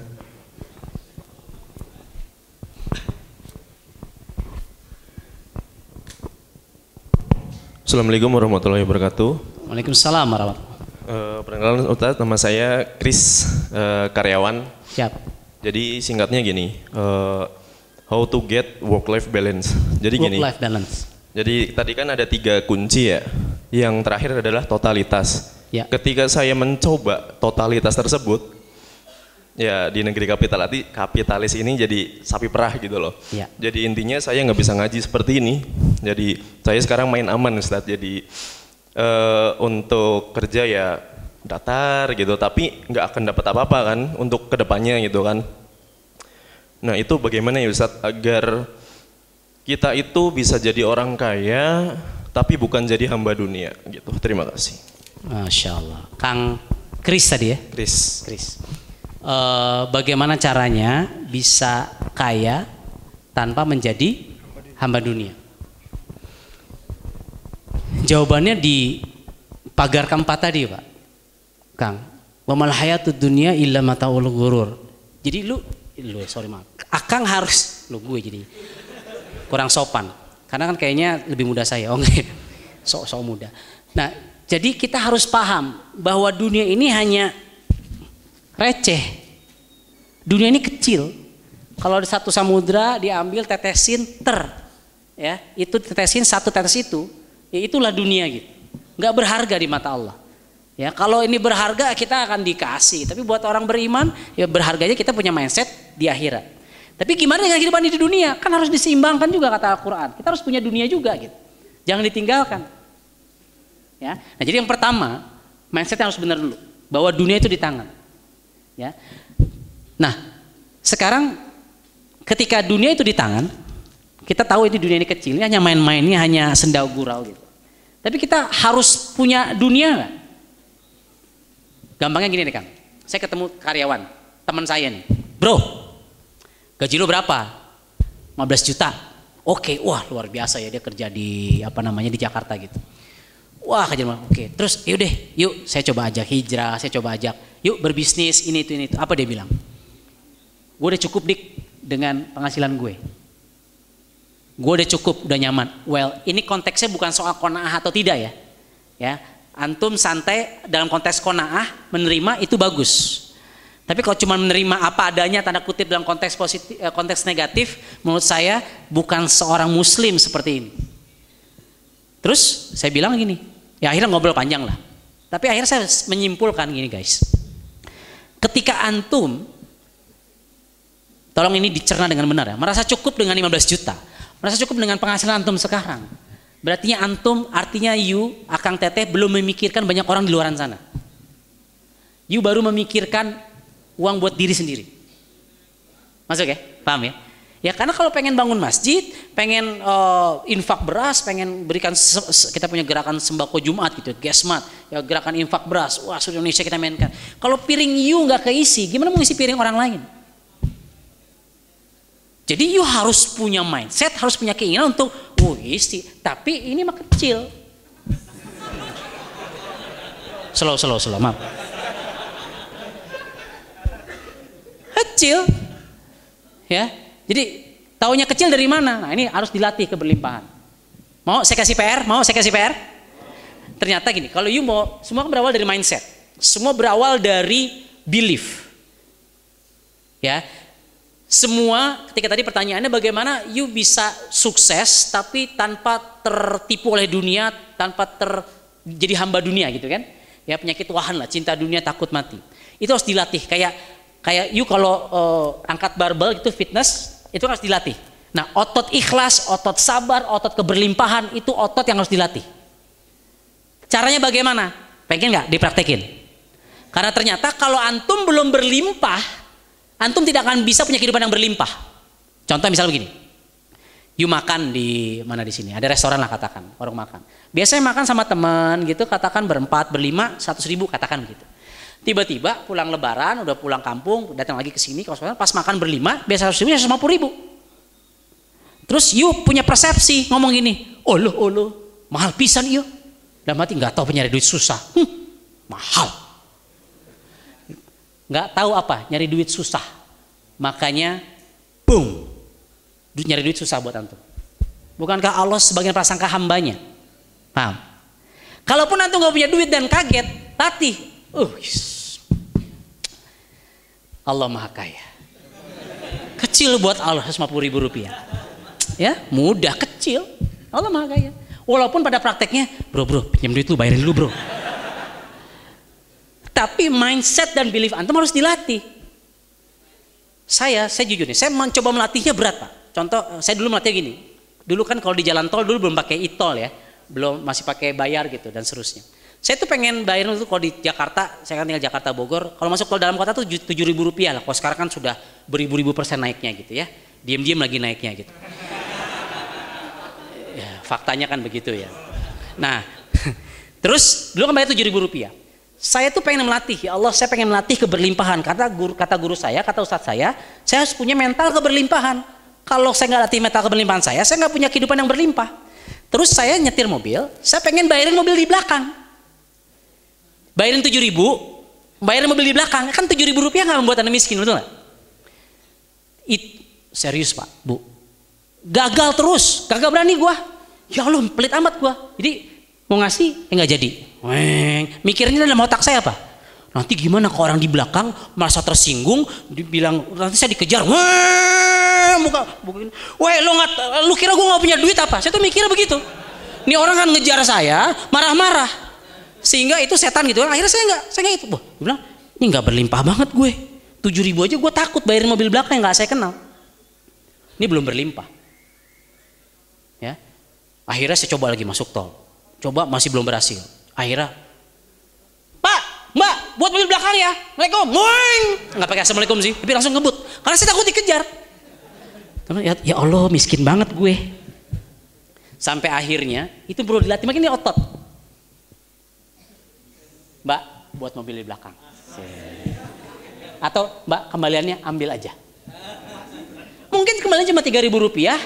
Assalamualaikum warahmatullahi wabarakatuh. Waalaikumsalam warahmatullahi Uh, perkenalkan Ustaz, nama saya Chris uh, karyawan. Siap. Jadi singkatnya gini, uh, how to get work life balance. Jadi Work gini. life balance. Jadi tadi kan ada tiga kunci ya. Yang terakhir adalah totalitas. Ya. Ketika saya mencoba totalitas tersebut, ya di negeri kapitalis kapitalis ini jadi sapi perah gitu loh. Ya. Jadi intinya saya nggak bisa ngaji seperti ini. Jadi saya sekarang main aman Ustaz. Jadi eh, untuk kerja ya datar gitu, tapi nggak akan dapat apa-apa kan untuk ke depannya gitu kan. Nah itu bagaimana ya Ustaz agar kita itu bisa jadi orang kaya tapi bukan jadi hamba dunia gitu. Terima kasih. Masya Allah. Kang Kris tadi ya? Chris. Kris. Eh, bagaimana caranya bisa kaya tanpa menjadi hamba dunia? Jawabannya di pagar keempat tadi, Pak. Kang, wamal hayatud dunia illa mataul gurur. Jadi lu, lu sorry maaf. Akang harus, lu gue jadi kurang sopan. Karena kan kayaknya lebih muda saya, oh enggak. Sok-sok muda. Nah, jadi kita harus paham bahwa dunia ini hanya receh. Dunia ini kecil. Kalau ada satu samudra diambil tetesin ter, ya itu tetesin satu tetes itu, ya itulah dunia gitu. Nggak berharga di mata Allah. Ya kalau ini berharga kita akan dikasih. Tapi buat orang beriman, ya berharganya kita punya mindset di akhirat. Tapi gimana dengan kehidupan di dunia? Kan harus diseimbangkan juga kata Al-Quran. Kita harus punya dunia juga gitu. Jangan ditinggalkan. Ya. Nah jadi yang pertama mindset harus benar dulu bahwa dunia itu di tangan. Ya. Nah sekarang ketika dunia itu di tangan, kita tahu ini dunia ini kecil, ini hanya main-mainnya hanya senda gurau gitu. Tapi kita harus punya dunia nggak? Gampangnya gini nih Kang, saya ketemu karyawan, teman saya nih, bro, gaji lo berapa? 15 juta. Oke, wah luar biasa ya dia kerja di apa namanya di Jakarta gitu. Wah kerja oke. Terus yuk deh, yuk saya coba ajak hijrah, saya coba ajak, yuk berbisnis ini itu ini itu. Apa dia bilang? Gue udah cukup dik dengan penghasilan gue. Gue udah cukup, udah nyaman. Well, ini konteksnya bukan soal konaah atau tidak ya. Ya, antum santai dalam konteks konaah menerima itu bagus. Tapi kalau cuma menerima apa adanya tanda kutip dalam konteks positif eh, konteks negatif, menurut saya bukan seorang muslim seperti ini. Terus saya bilang gini, ya akhirnya ngobrol panjang lah. Tapi akhirnya saya menyimpulkan gini guys. Ketika antum tolong ini dicerna dengan benar ya, merasa cukup dengan 15 juta, merasa cukup dengan penghasilan antum sekarang. Berarti antum artinya you akang teteh belum memikirkan banyak orang di luar sana. You baru memikirkan uang buat diri sendiri. Masuk ya? Paham ya? Ya karena kalau pengen bangun masjid, pengen uh, infak beras, pengen berikan kita punya gerakan sembako Jumat gitu, gesmat, ya gerakan infak beras. Wah, seluruh Indonesia kita mainkan. Kalau piring you nggak keisi, gimana mau isi piring orang lain? Jadi you harus punya mindset, harus punya keinginan untuk, oh isi, tapi ini mah kecil. Slow, slow, slow, maaf. Kecil, ya jadi taunya kecil dari mana? Nah ini harus dilatih keberlimpahan. Mau saya kasih PR? Mau saya kasih PR? Ternyata gini, kalau you mau, semua kan berawal dari mindset. Semua berawal dari belief. Ya, semua ketika tadi pertanyaannya bagaimana you bisa sukses tapi tanpa tertipu oleh dunia, tanpa ter jadi hamba dunia gitu kan? Ya penyakit wahan lah, cinta dunia takut mati. Itu harus dilatih kayak kayak you kalau uh, angkat barbel gitu fitness itu harus dilatih. Nah, otot ikhlas, otot sabar, otot keberlimpahan itu otot yang harus dilatih. Caranya bagaimana? Pengen nggak dipraktekin? Karena ternyata kalau antum belum berlimpah, antum tidak akan bisa punya kehidupan yang berlimpah. Contoh misalnya begini, you makan di mana di sini? Ada restoran lah katakan, orang makan. Biasanya makan sama teman gitu, katakan berempat, berlima, satu ribu katakan begitu. Tiba-tiba pulang lebaran, udah pulang kampung, datang lagi ke sini, pas makan berlima, biasa harus lima puluh ribu. Terus you punya persepsi ngomong gini, oh lo, oh lo, mahal pisan yuk. Dan mati nggak tahu nyari duit susah, hm, mahal. Nggak tahu apa nyari duit susah, makanya boom, nyari duit susah buat antum. Bukankah Allah sebagian prasangka hambanya? Paham? Kalaupun antum nggak punya duit dan kaget, latih. Uh, Allah maha kaya. Kecil buat Allah 150 ribu rupiah. Ya, mudah kecil. Allah maha kaya. Walaupun pada prakteknya, bro bro, pinjam duit lu bayarin dulu bro. Tapi mindset dan belief antum harus dilatih. Saya, saya jujur nih, saya mencoba melatihnya berat pak. Contoh, saya dulu melatih gini. Dulu kan kalau di jalan tol dulu belum pakai e-tol ya, belum masih pakai bayar gitu dan seterusnya. Saya tuh pengen bayar itu kalau di Jakarta, saya kan tinggal Jakarta Bogor. Kalau masuk tol dalam kota tuh tujuh ribu rupiah lah. Kalau sekarang kan sudah beribu-ribu persen naiknya gitu ya. Diam-diam lagi naiknya gitu. Ya, faktanya kan begitu ya. Nah, terus dulu kan bayar tujuh ribu rupiah. Saya tuh pengen melatih, ya Allah saya pengen melatih keberlimpahan. Kata guru, kata guru saya, kata ustadz saya, saya harus punya mental keberlimpahan. Kalau saya nggak latih mental keberlimpahan saya, saya nggak punya kehidupan yang berlimpah. Terus saya nyetir mobil, saya pengen bayarin mobil di belakang bayarin tujuh ribu, bayarin mobil di belakang, kan tujuh ribu rupiah nggak membuat anda miskin, betul nggak? It, serius pak, bu, gagal terus, gagal berani gua, ya Allah pelit amat gua, jadi mau ngasih, eh nggak jadi, Weng. mikirnya dalam otak saya apa? Nanti gimana kalau orang di belakang merasa tersinggung, dibilang nanti saya dikejar, Weng, muka, bukan, weh lo nggak, lu kira gua nggak punya duit apa? Saya tuh mikirnya begitu. Ini orang kan ngejar saya, marah-marah sehingga itu setan gitu kan. Akhirnya saya nggak saya nggak itu. Wah, gue bilang ini nggak berlimpah banget gue. Tujuh ribu aja gue takut bayarin mobil belakang yang nggak saya kenal. Ini belum berlimpah. Ya. Akhirnya saya coba lagi masuk tol. Coba masih belum berhasil. Akhirnya pak mbak buat mobil belakang ya. Assalamualaikum. Moing nggak pakai assalamualaikum sih tapi langsung ngebut. Karena saya takut dikejar. Ya, ya Allah miskin banget gue. Sampai akhirnya itu perlu dilatih. Makin ini otot Mbak, buat mobil di belakang. Atau Mbak, kembaliannya ambil aja. Mungkin kembalian cuma tiga ribu rupiah,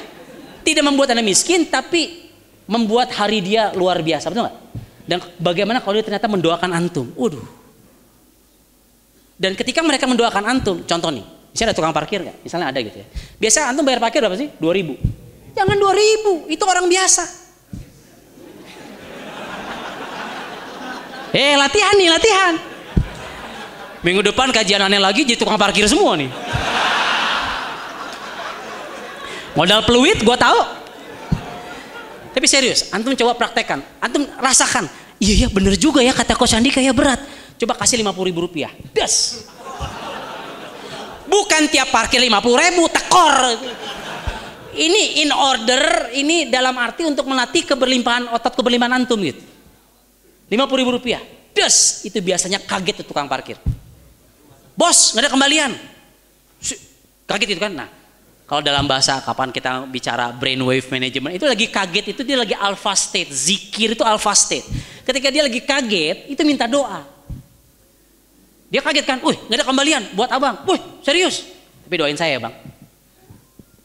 tidak membuat anda miskin, tapi membuat hari dia luar biasa, betul nggak? Dan bagaimana kalau dia ternyata mendoakan antum? Waduh. Dan ketika mereka mendoakan antum, contoh nih, misalnya ada tukang parkir nggak? Misalnya ada gitu ya. Biasa antum bayar parkir berapa sih? Dua ribu. Jangan dua ribu, itu orang biasa. Eh latihan nih latihan. Minggu depan kajian aneh lagi jadi tukang parkir semua nih. Modal peluit gue tahu. Tapi serius, antum coba praktekkan. Antum rasakan. Iya ya bener juga ya kata Coach Andi kayak berat. Coba kasih 50 ribu rupiah. Das. Bukan tiap parkir 50 ribu, tekor. Ini in order, ini dalam arti untuk melatih keberlimpahan otot keberlimpahan antum gitu. 50 ribu rupiah. Das, itu biasanya kaget tuh tukang parkir. Bos, nggak ada kembalian. Kaget itu kan. Nah, kalau dalam bahasa kapan kita bicara brainwave management itu lagi kaget itu dia lagi alpha state. Zikir itu alpha state. Ketika dia lagi kaget itu minta doa. Dia kaget kan, "Wih, nggak ada kembalian buat abang." Wih, serius. Tapi doain saya, Bang.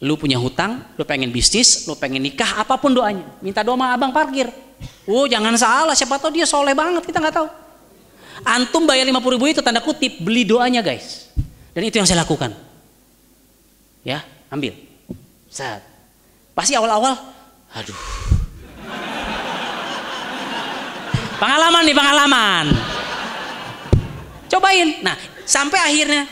Lu punya hutang, lu pengen bisnis, lu pengen nikah, apa pun doanya. Minta doa sama abang parkir. Oh, jangan salah, siapa tahu dia soleh banget, kita nggak tahu. Antum bayar 50 ribu itu tanda kutip beli doanya guys. Dan itu yang saya lakukan. Ya, ambil. Saat. Pasti awal-awal, aduh. Pengalaman nih, pengalaman. Cobain. Nah, sampai akhirnya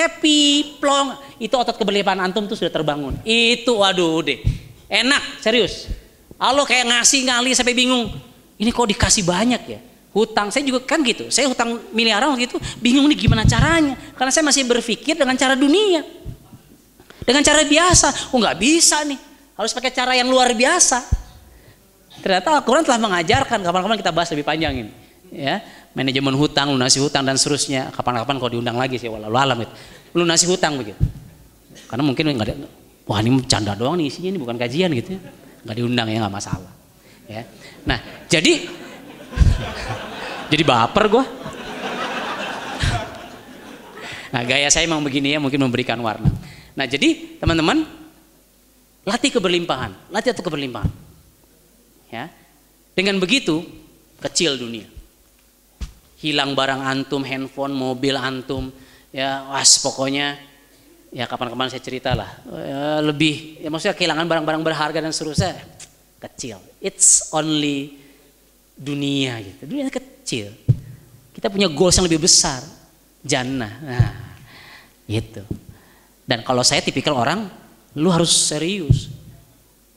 happy, plong. Itu otot keberlimpahan antum tuh sudah terbangun. Itu waduh deh. Enak, serius. Allah kayak ngasih ngali sampai bingung. Ini kok dikasih banyak ya? Hutang, saya juga kan gitu. Saya hutang miliaran waktu itu bingung nih gimana caranya. Karena saya masih berpikir dengan cara dunia. Dengan cara biasa. Oh nggak bisa nih. Harus pakai cara yang luar biasa. Ternyata Al-Quran telah mengajarkan. Kapan-kapan kita bahas lebih panjang ini. Ya, manajemen hutang, lunasi hutang dan seterusnya. Kapan-kapan kalau diundang lagi sih, walau alam itu. Lunasi hutang begitu. Karena mungkin nggak ada, wah ini canda doang nih isinya ini bukan kajian gitu ya. Nggak diundang ya nggak masalah. Ya. Nah, jadi jadi baper gue. Nah, gaya saya memang begini ya, mungkin memberikan warna. Nah, jadi teman-teman latih keberlimpahan, latih atau keberlimpahan. Ya. Dengan begitu kecil dunia. Hilang barang antum, handphone, mobil antum, ya was pokoknya ya kapan-kapan saya cerita lah. Ya, lebih ya maksudnya kehilangan barang-barang berharga dan seterusnya kecil. It's only dunia gitu. Dunia kecil. Kita punya goals yang lebih besar. Jannah. Nah, gitu. Dan kalau saya tipikal orang, lu harus serius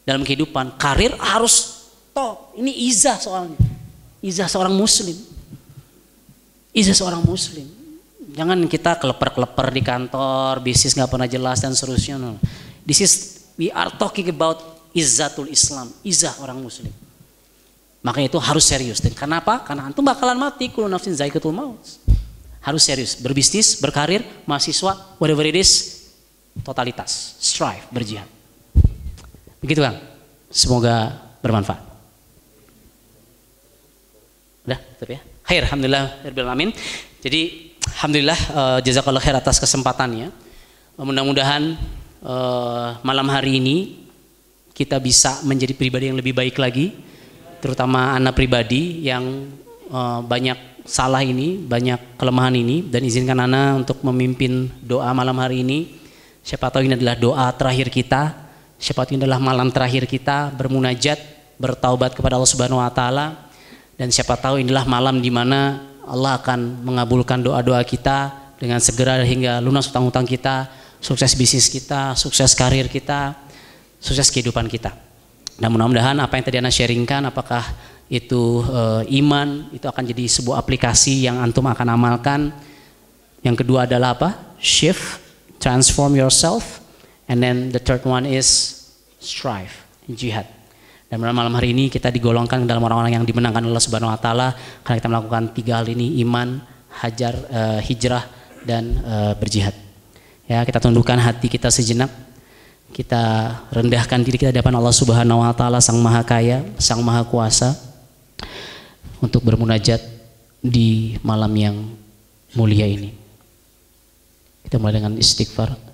dalam kehidupan. Karir harus top. Ini izah soalnya. Izah seorang muslim. Izah seorang muslim. Jangan kita keleper-keleper di kantor, bisnis nggak pernah jelas dan seterusnya. No. This is we are talking about izzatul Islam, izah orang muslim. Maka itu harus serius. Dan kenapa? Karena antum bakalan mati kullu nafsin zaikatul maut. Harus serius, berbisnis, berkarir, mahasiswa, whatever it is, totalitas, strive, berjihad. Begitu Kang. Semoga bermanfaat. Udah, tutup ya. Khair, alhamdulillah, amin. Jadi alhamdulillah uh, jazakallah khair atas kesempatannya. Uh, mudah-mudahan uh, malam hari ini kita bisa menjadi pribadi yang lebih baik lagi terutama anak pribadi yang uh, banyak salah ini, banyak kelemahan ini dan izinkan Ana untuk memimpin doa malam hari ini. Siapa tahu ini adalah doa terakhir kita, siapa tahu ini adalah malam terakhir kita bermunajat, bertaubat kepada Allah Subhanahu wa taala dan siapa tahu inilah malam di mana Allah akan mengabulkan doa-doa kita dengan segera hingga lunas utang-utang kita, sukses bisnis kita, sukses karir kita, sukses kehidupan kita. Dan mudah-mudahan apa yang tadi Anda sharingkan, apakah itu e, iman, itu akan jadi sebuah aplikasi yang antum akan amalkan. Yang kedua adalah apa? Shift, transform yourself. And then the third one is strive, jihad. Dan malam hari ini kita digolongkan dalam orang-orang yang dimenangkan Allah Subhanahu wa taala karena kita melakukan tiga hal ini, iman, hajar, e, hijrah dan e, berjihad. Ya, kita tundukkan hati kita sejenak kita rendahkan diri kita di hadapan Allah Subhanahu wa taala Sang Maha Kaya, Sang Maha Kuasa untuk bermunajat di malam yang mulia ini. Kita mulai dengan istighfar.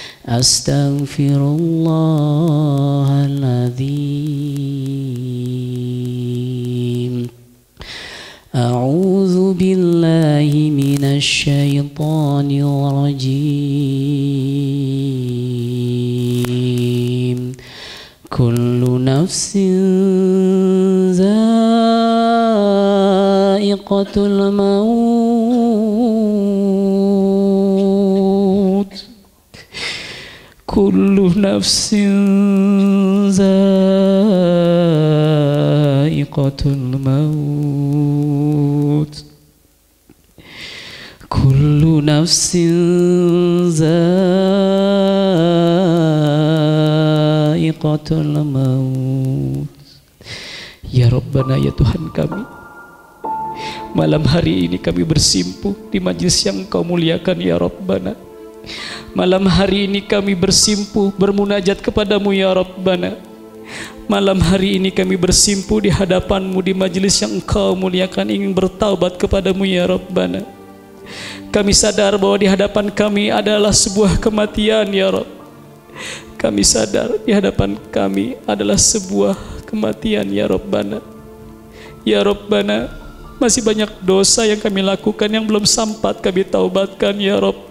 أستغفر الله العظيم. أعوذ بالله من الشيطان الرجيم. كل نفس ذائقة الموت. kullu nafsin za'iqatul maut kullu nafsin za'iqatul maut ya Rabbana ya Tuhan kami. Malam hari ini kami bersimpuh di majlis yang kau muliakan ya Rabbana. Malam hari ini kami bersimpuh bermunajat kepadamu ya Rabbana. Malam hari ini kami bersimpuh di hadapanmu di majlis yang engkau muliakan ingin bertaubat kepadamu ya Rabbana. Kami sadar bahwa di hadapan kami adalah sebuah kematian ya Rabb. Kami sadar di hadapan kami adalah sebuah kematian ya Rabbana. Ya Rabbana masih banyak dosa yang kami lakukan yang belum sempat kami taubatkan ya Rabb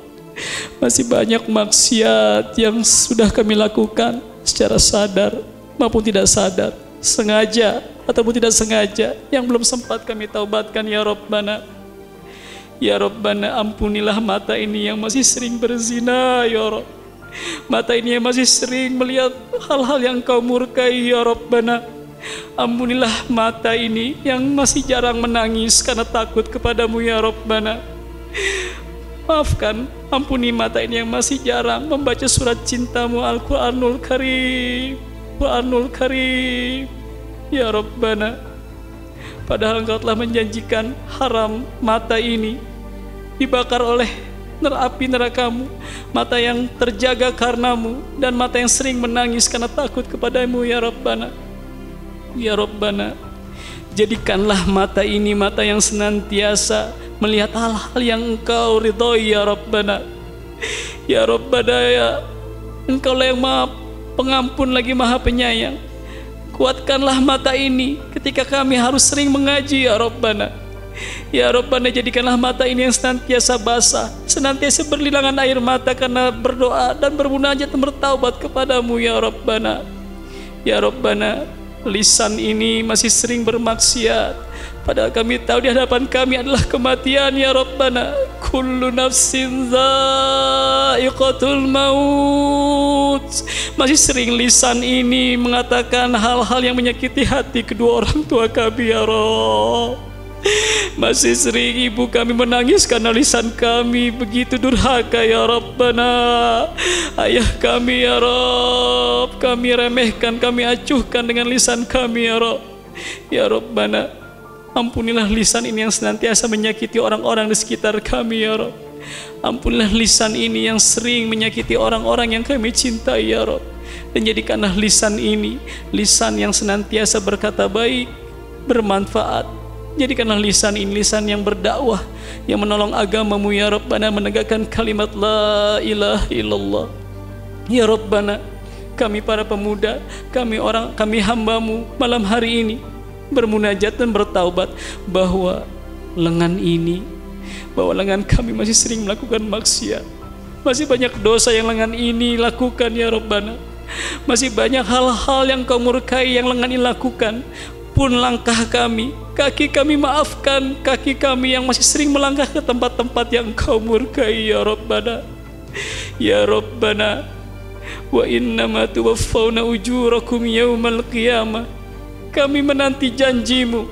masih banyak maksiat yang sudah kami lakukan secara sadar maupun tidak sadar. Sengaja ataupun tidak sengaja yang belum sempat kami taubatkan ya Rabbana. Ya Rabbana ampunilah mata ini yang masih sering berzina ya Rabb. Mata ini yang masih sering melihat hal-hal yang kau murkai ya Rabbana. Ampunilah mata ini yang masih jarang menangis karena takut kepadamu ya Rabbana Maafkan, ampuni mata ini yang masih jarang. Membaca surat cintamu Al-Quranul Karim. Quranul Karim. Ya Rabbana Padahal engkau telah menjanjikan haram mata ini Dibakar oleh nerapi nerakamu Mata yang terjaga karenamu Dan mata yang sering menangis karena takut kepadamu Ya Rabbana. Ya Rabbana Jadikanlah mata ini mata yang senantiasa Melihat hal-hal yang engkau ridhoi Ya Rabbana. Ya Rabbana ya Engkau lah yang maha pengampun lagi maha penyayang. Kuatkanlah mata ini ketika kami harus sering mengaji Ya Rabbana. Ya Rabbana jadikanlah mata ini yang senantiasa basah Senantiasa berlilangan air mata karena berdoa dan bermunajat dan bertaubat kepadamu Ya Rabbana. Ya Rabbana lisan ini masih sering bermaksiat. Padahal kami tahu di hadapan kami adalah kematian ya Rabbana. Kullu nafsin dha'iqatul maut. Masih sering lisan ini mengatakan hal-hal yang menyakiti hati kedua orang tua kami ya Rabb masih sering ibu kami menangis karena lisan kami. Begitu durhaka ya Rabbana. Ayah kami ya Rabb Kami remehkan, kami acuhkan dengan lisan kami ya Rabb. Ya Rabbana Ampunilah lisan ini yang senantiasa menyakiti orang-orang di sekitar kami ya Rabb. Ampunilah lisan ini yang sering menyakiti orang-orang yang kami cintai ya Rabb. Dan jadikanlah lisan ini Lisan yang senantiasa berkata baik Bermanfaat Jadikanlah lisan ini lisan yang berdakwah Yang menolong agamamu ya Rabbana Menegakkan kalimat La ilaha illallah. Ya Rabbana Kami para pemuda Kami orang kami hambamu Malam hari ini Bermunajat dan bertaubat Bahwa lengan ini Bahwa lengan kami masih sering melakukan maksiat. Masih banyak dosa yang lengan ini lakukan ya Rabbana. Masih banyak hal-hal yang kau murkai yang lengan ini lakukan pun langkah kami, kaki kami maafkan, kaki kami yang masih sering melangkah ke tempat-tempat yang kau murkai ya Rabbana. Ya Rabbana, wa innama tuwaffawna ujurakum yawmal qiyamah. Kami menanti janjimu.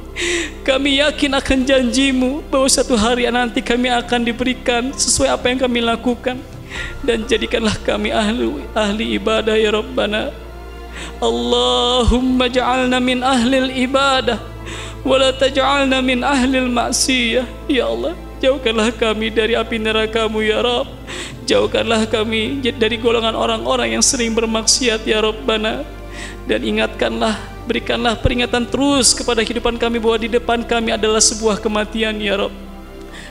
Kami yakin akan janjimu bahwa satu hari nanti kami akan diberikan sesuai apa yang kami lakukan. Dan jadikanlah kami ahli, ahli ibadah ya Rabbana. Allahumma ja'alna min ahlil ibadah Wala taj'alna min ahlil maksiyah Ya Allah Jauhkanlah kami dari api nerakamu ya Rabb Jauhkanlah kami dari golongan orang-orang yang sering bermaksiat ya Rabbana. Dan ingatkanlah berikanlah peringatan terus kepada kehidupan kami bahwa di depan kami adalah sebuah kematian ya Rob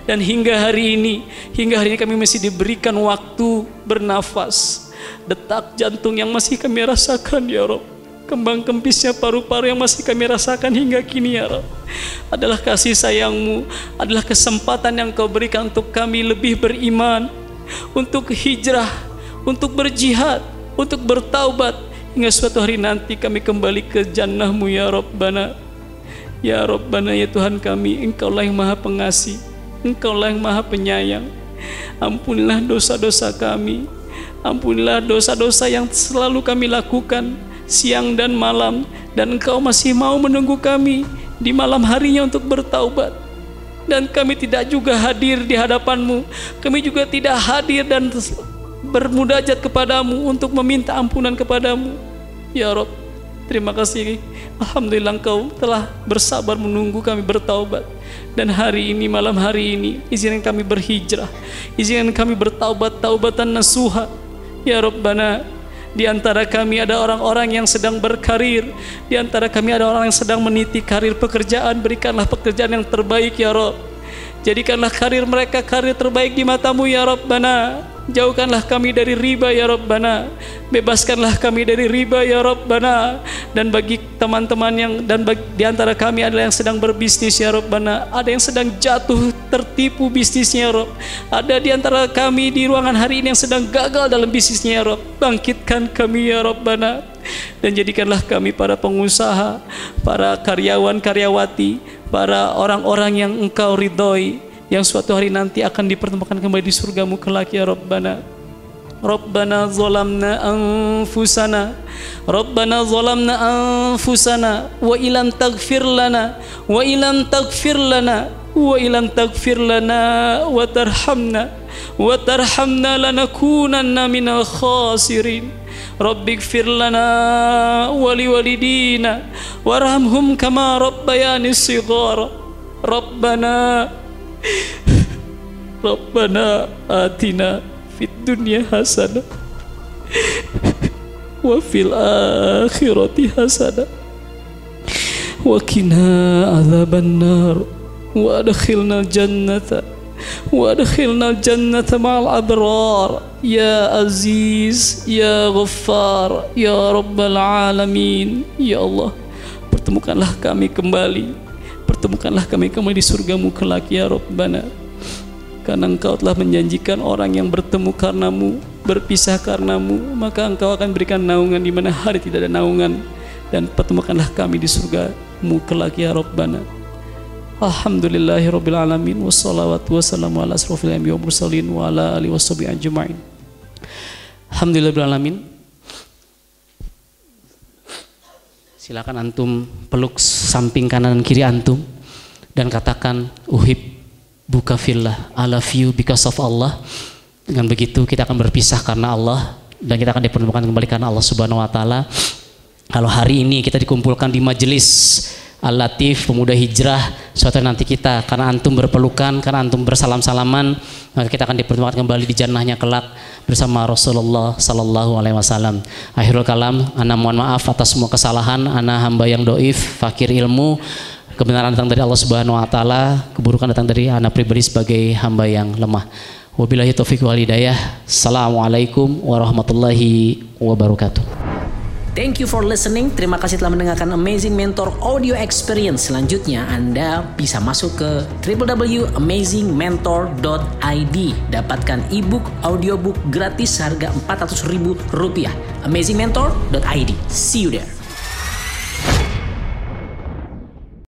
dan hingga hari ini hingga hari ini kami masih diberikan waktu bernafas detak jantung yang masih kami rasakan ya Rob. Kembang kempisnya paru-paru yang masih kami rasakan hingga kini ya Rob. Adalah kasih sayangmu adalah kesempatan yang kau berikan untuk kami lebih beriman untuk hijrah untuk berjihad untuk bertaubat. Hingga suatu hari nanti kami kembali ke jannahmu ya Rabbana ya Rabbana ya Tuhan kami engkaulah yang maha pengasih engkaulah yang maha penyayang. Ampunilah dosa-dosa kami ampunilah dosa-dosa yang selalu kami lakukan siang dan malam dan engkau masih mau menunggu kami di malam harinya untuk bertaubat dan kami tidak juga hadir di hadapanmu kami juga tidak hadir dan bermudajat kepadamu untuk meminta ampunan kepadamu. Ya Rob, terima kasih. Alhamdulillah engkau telah bersabar menunggu kami bertaubat. Dan hari ini, malam hari ini, izinkan kami berhijrah. Izinkan kami bertaubat, taubatan nasuha. Ya Rabbana, di antara kami ada orang-orang yang sedang berkarir. Di antara kami ada orang yang sedang meniti karir pekerjaan. Berikanlah pekerjaan yang terbaik ya Rob. Jadikanlah karir mereka karir terbaik di matamu ya Rabbana. Jauhkanlah kami dari riba ya Rabbana. Bebaskanlah kami dari riba ya Rabbana. Dan bagi teman-teman yang Dan bagi, di antara kami adalah yang sedang berbisnis ya Rabbana. Ada yang sedang jatuh tertipu bisnisnya ya Rabb. Ada di antara kami di ruangan hari ini yang sedang gagal dalam bisnisnya ya Rabb. Bangkitkan kami ya Rabbana. Dan jadikanlah kami para pengusaha Para karyawan-karyawati Para orang-orang yang engkau ridhoi yang suatu hari nanti akan dipertemukan kembali di surgamu kelak ya Rabbana. Rabbana zalamna anfusana. Rabbana zalamna anfusana. Wa ilam taghfir lana. Wa ilam taghfir lana. Wa ilam taghfir lana. Wa tarhamna. Wa tarhamna lanakunanna minal khasirin. Rabbi gfir lana wa liwalidina warhamhum kama rabbayani sighara. Rabbana Rabbana atina fid dunya hasanah wa fil akhirati hasanah wa qina adzaban nar wa adkhilna jannata wa adkhilna jannata ma'al abrar. Ya aziz ya ghaffar ya rabbal alamin. Ya Allah pertemukanlah kami kembali pertemukanlah kami kembali di surgamu kelak ya Rabbana. Karena engkau telah menjanjikan orang yang bertemu karenamu berpisah karenamu maka engkau akan berikan naungan di mana hari tidak ada naungan. Dan pertemukanlah kami di surgamu kelak ya Rabbana. Alhamdulillahi Rabbil Alamin Wassalawatu wassalamu ala asrafil wa mursalin wa ala alihi ajma'in. Alamin Silakan antum peluk samping kanan dan kiri antum dan katakan uhib buka fillah I love you because of Allah. Dengan begitu kita akan berpisah karena Allah dan kita akan dipertemukan kembali karena Allah Subhanahu wa taala. Kalau hari ini kita dikumpulkan di majelis Al-Latif, pemuda hijrah, suatu nanti kita karena antum berpelukan, karena antum bersalam-salaman, maka kita akan dipertemukan kembali di jannahnya kelak bersama Rasulullah Sallallahu Alaihi Wasallam. Akhirul kalam, ana mohon maaf atas semua kesalahan, ana hamba yang doif, fakir ilmu, kebenaran datang dari Allah Subhanahu Wa Taala, keburukan datang dari anak pribadi sebagai hamba yang lemah. Wabillahi taufiq wal hidayah. Assalamualaikum warahmatullahi wabarakatuh. Thank you for listening. Terima kasih telah mendengarkan Amazing Mentor Audio Experience. Selanjutnya Anda bisa masuk ke www.amazingmentor.id. Dapatkan ebook, audiobook gratis harga Rp400.000. Amazingmentor.id. See you there.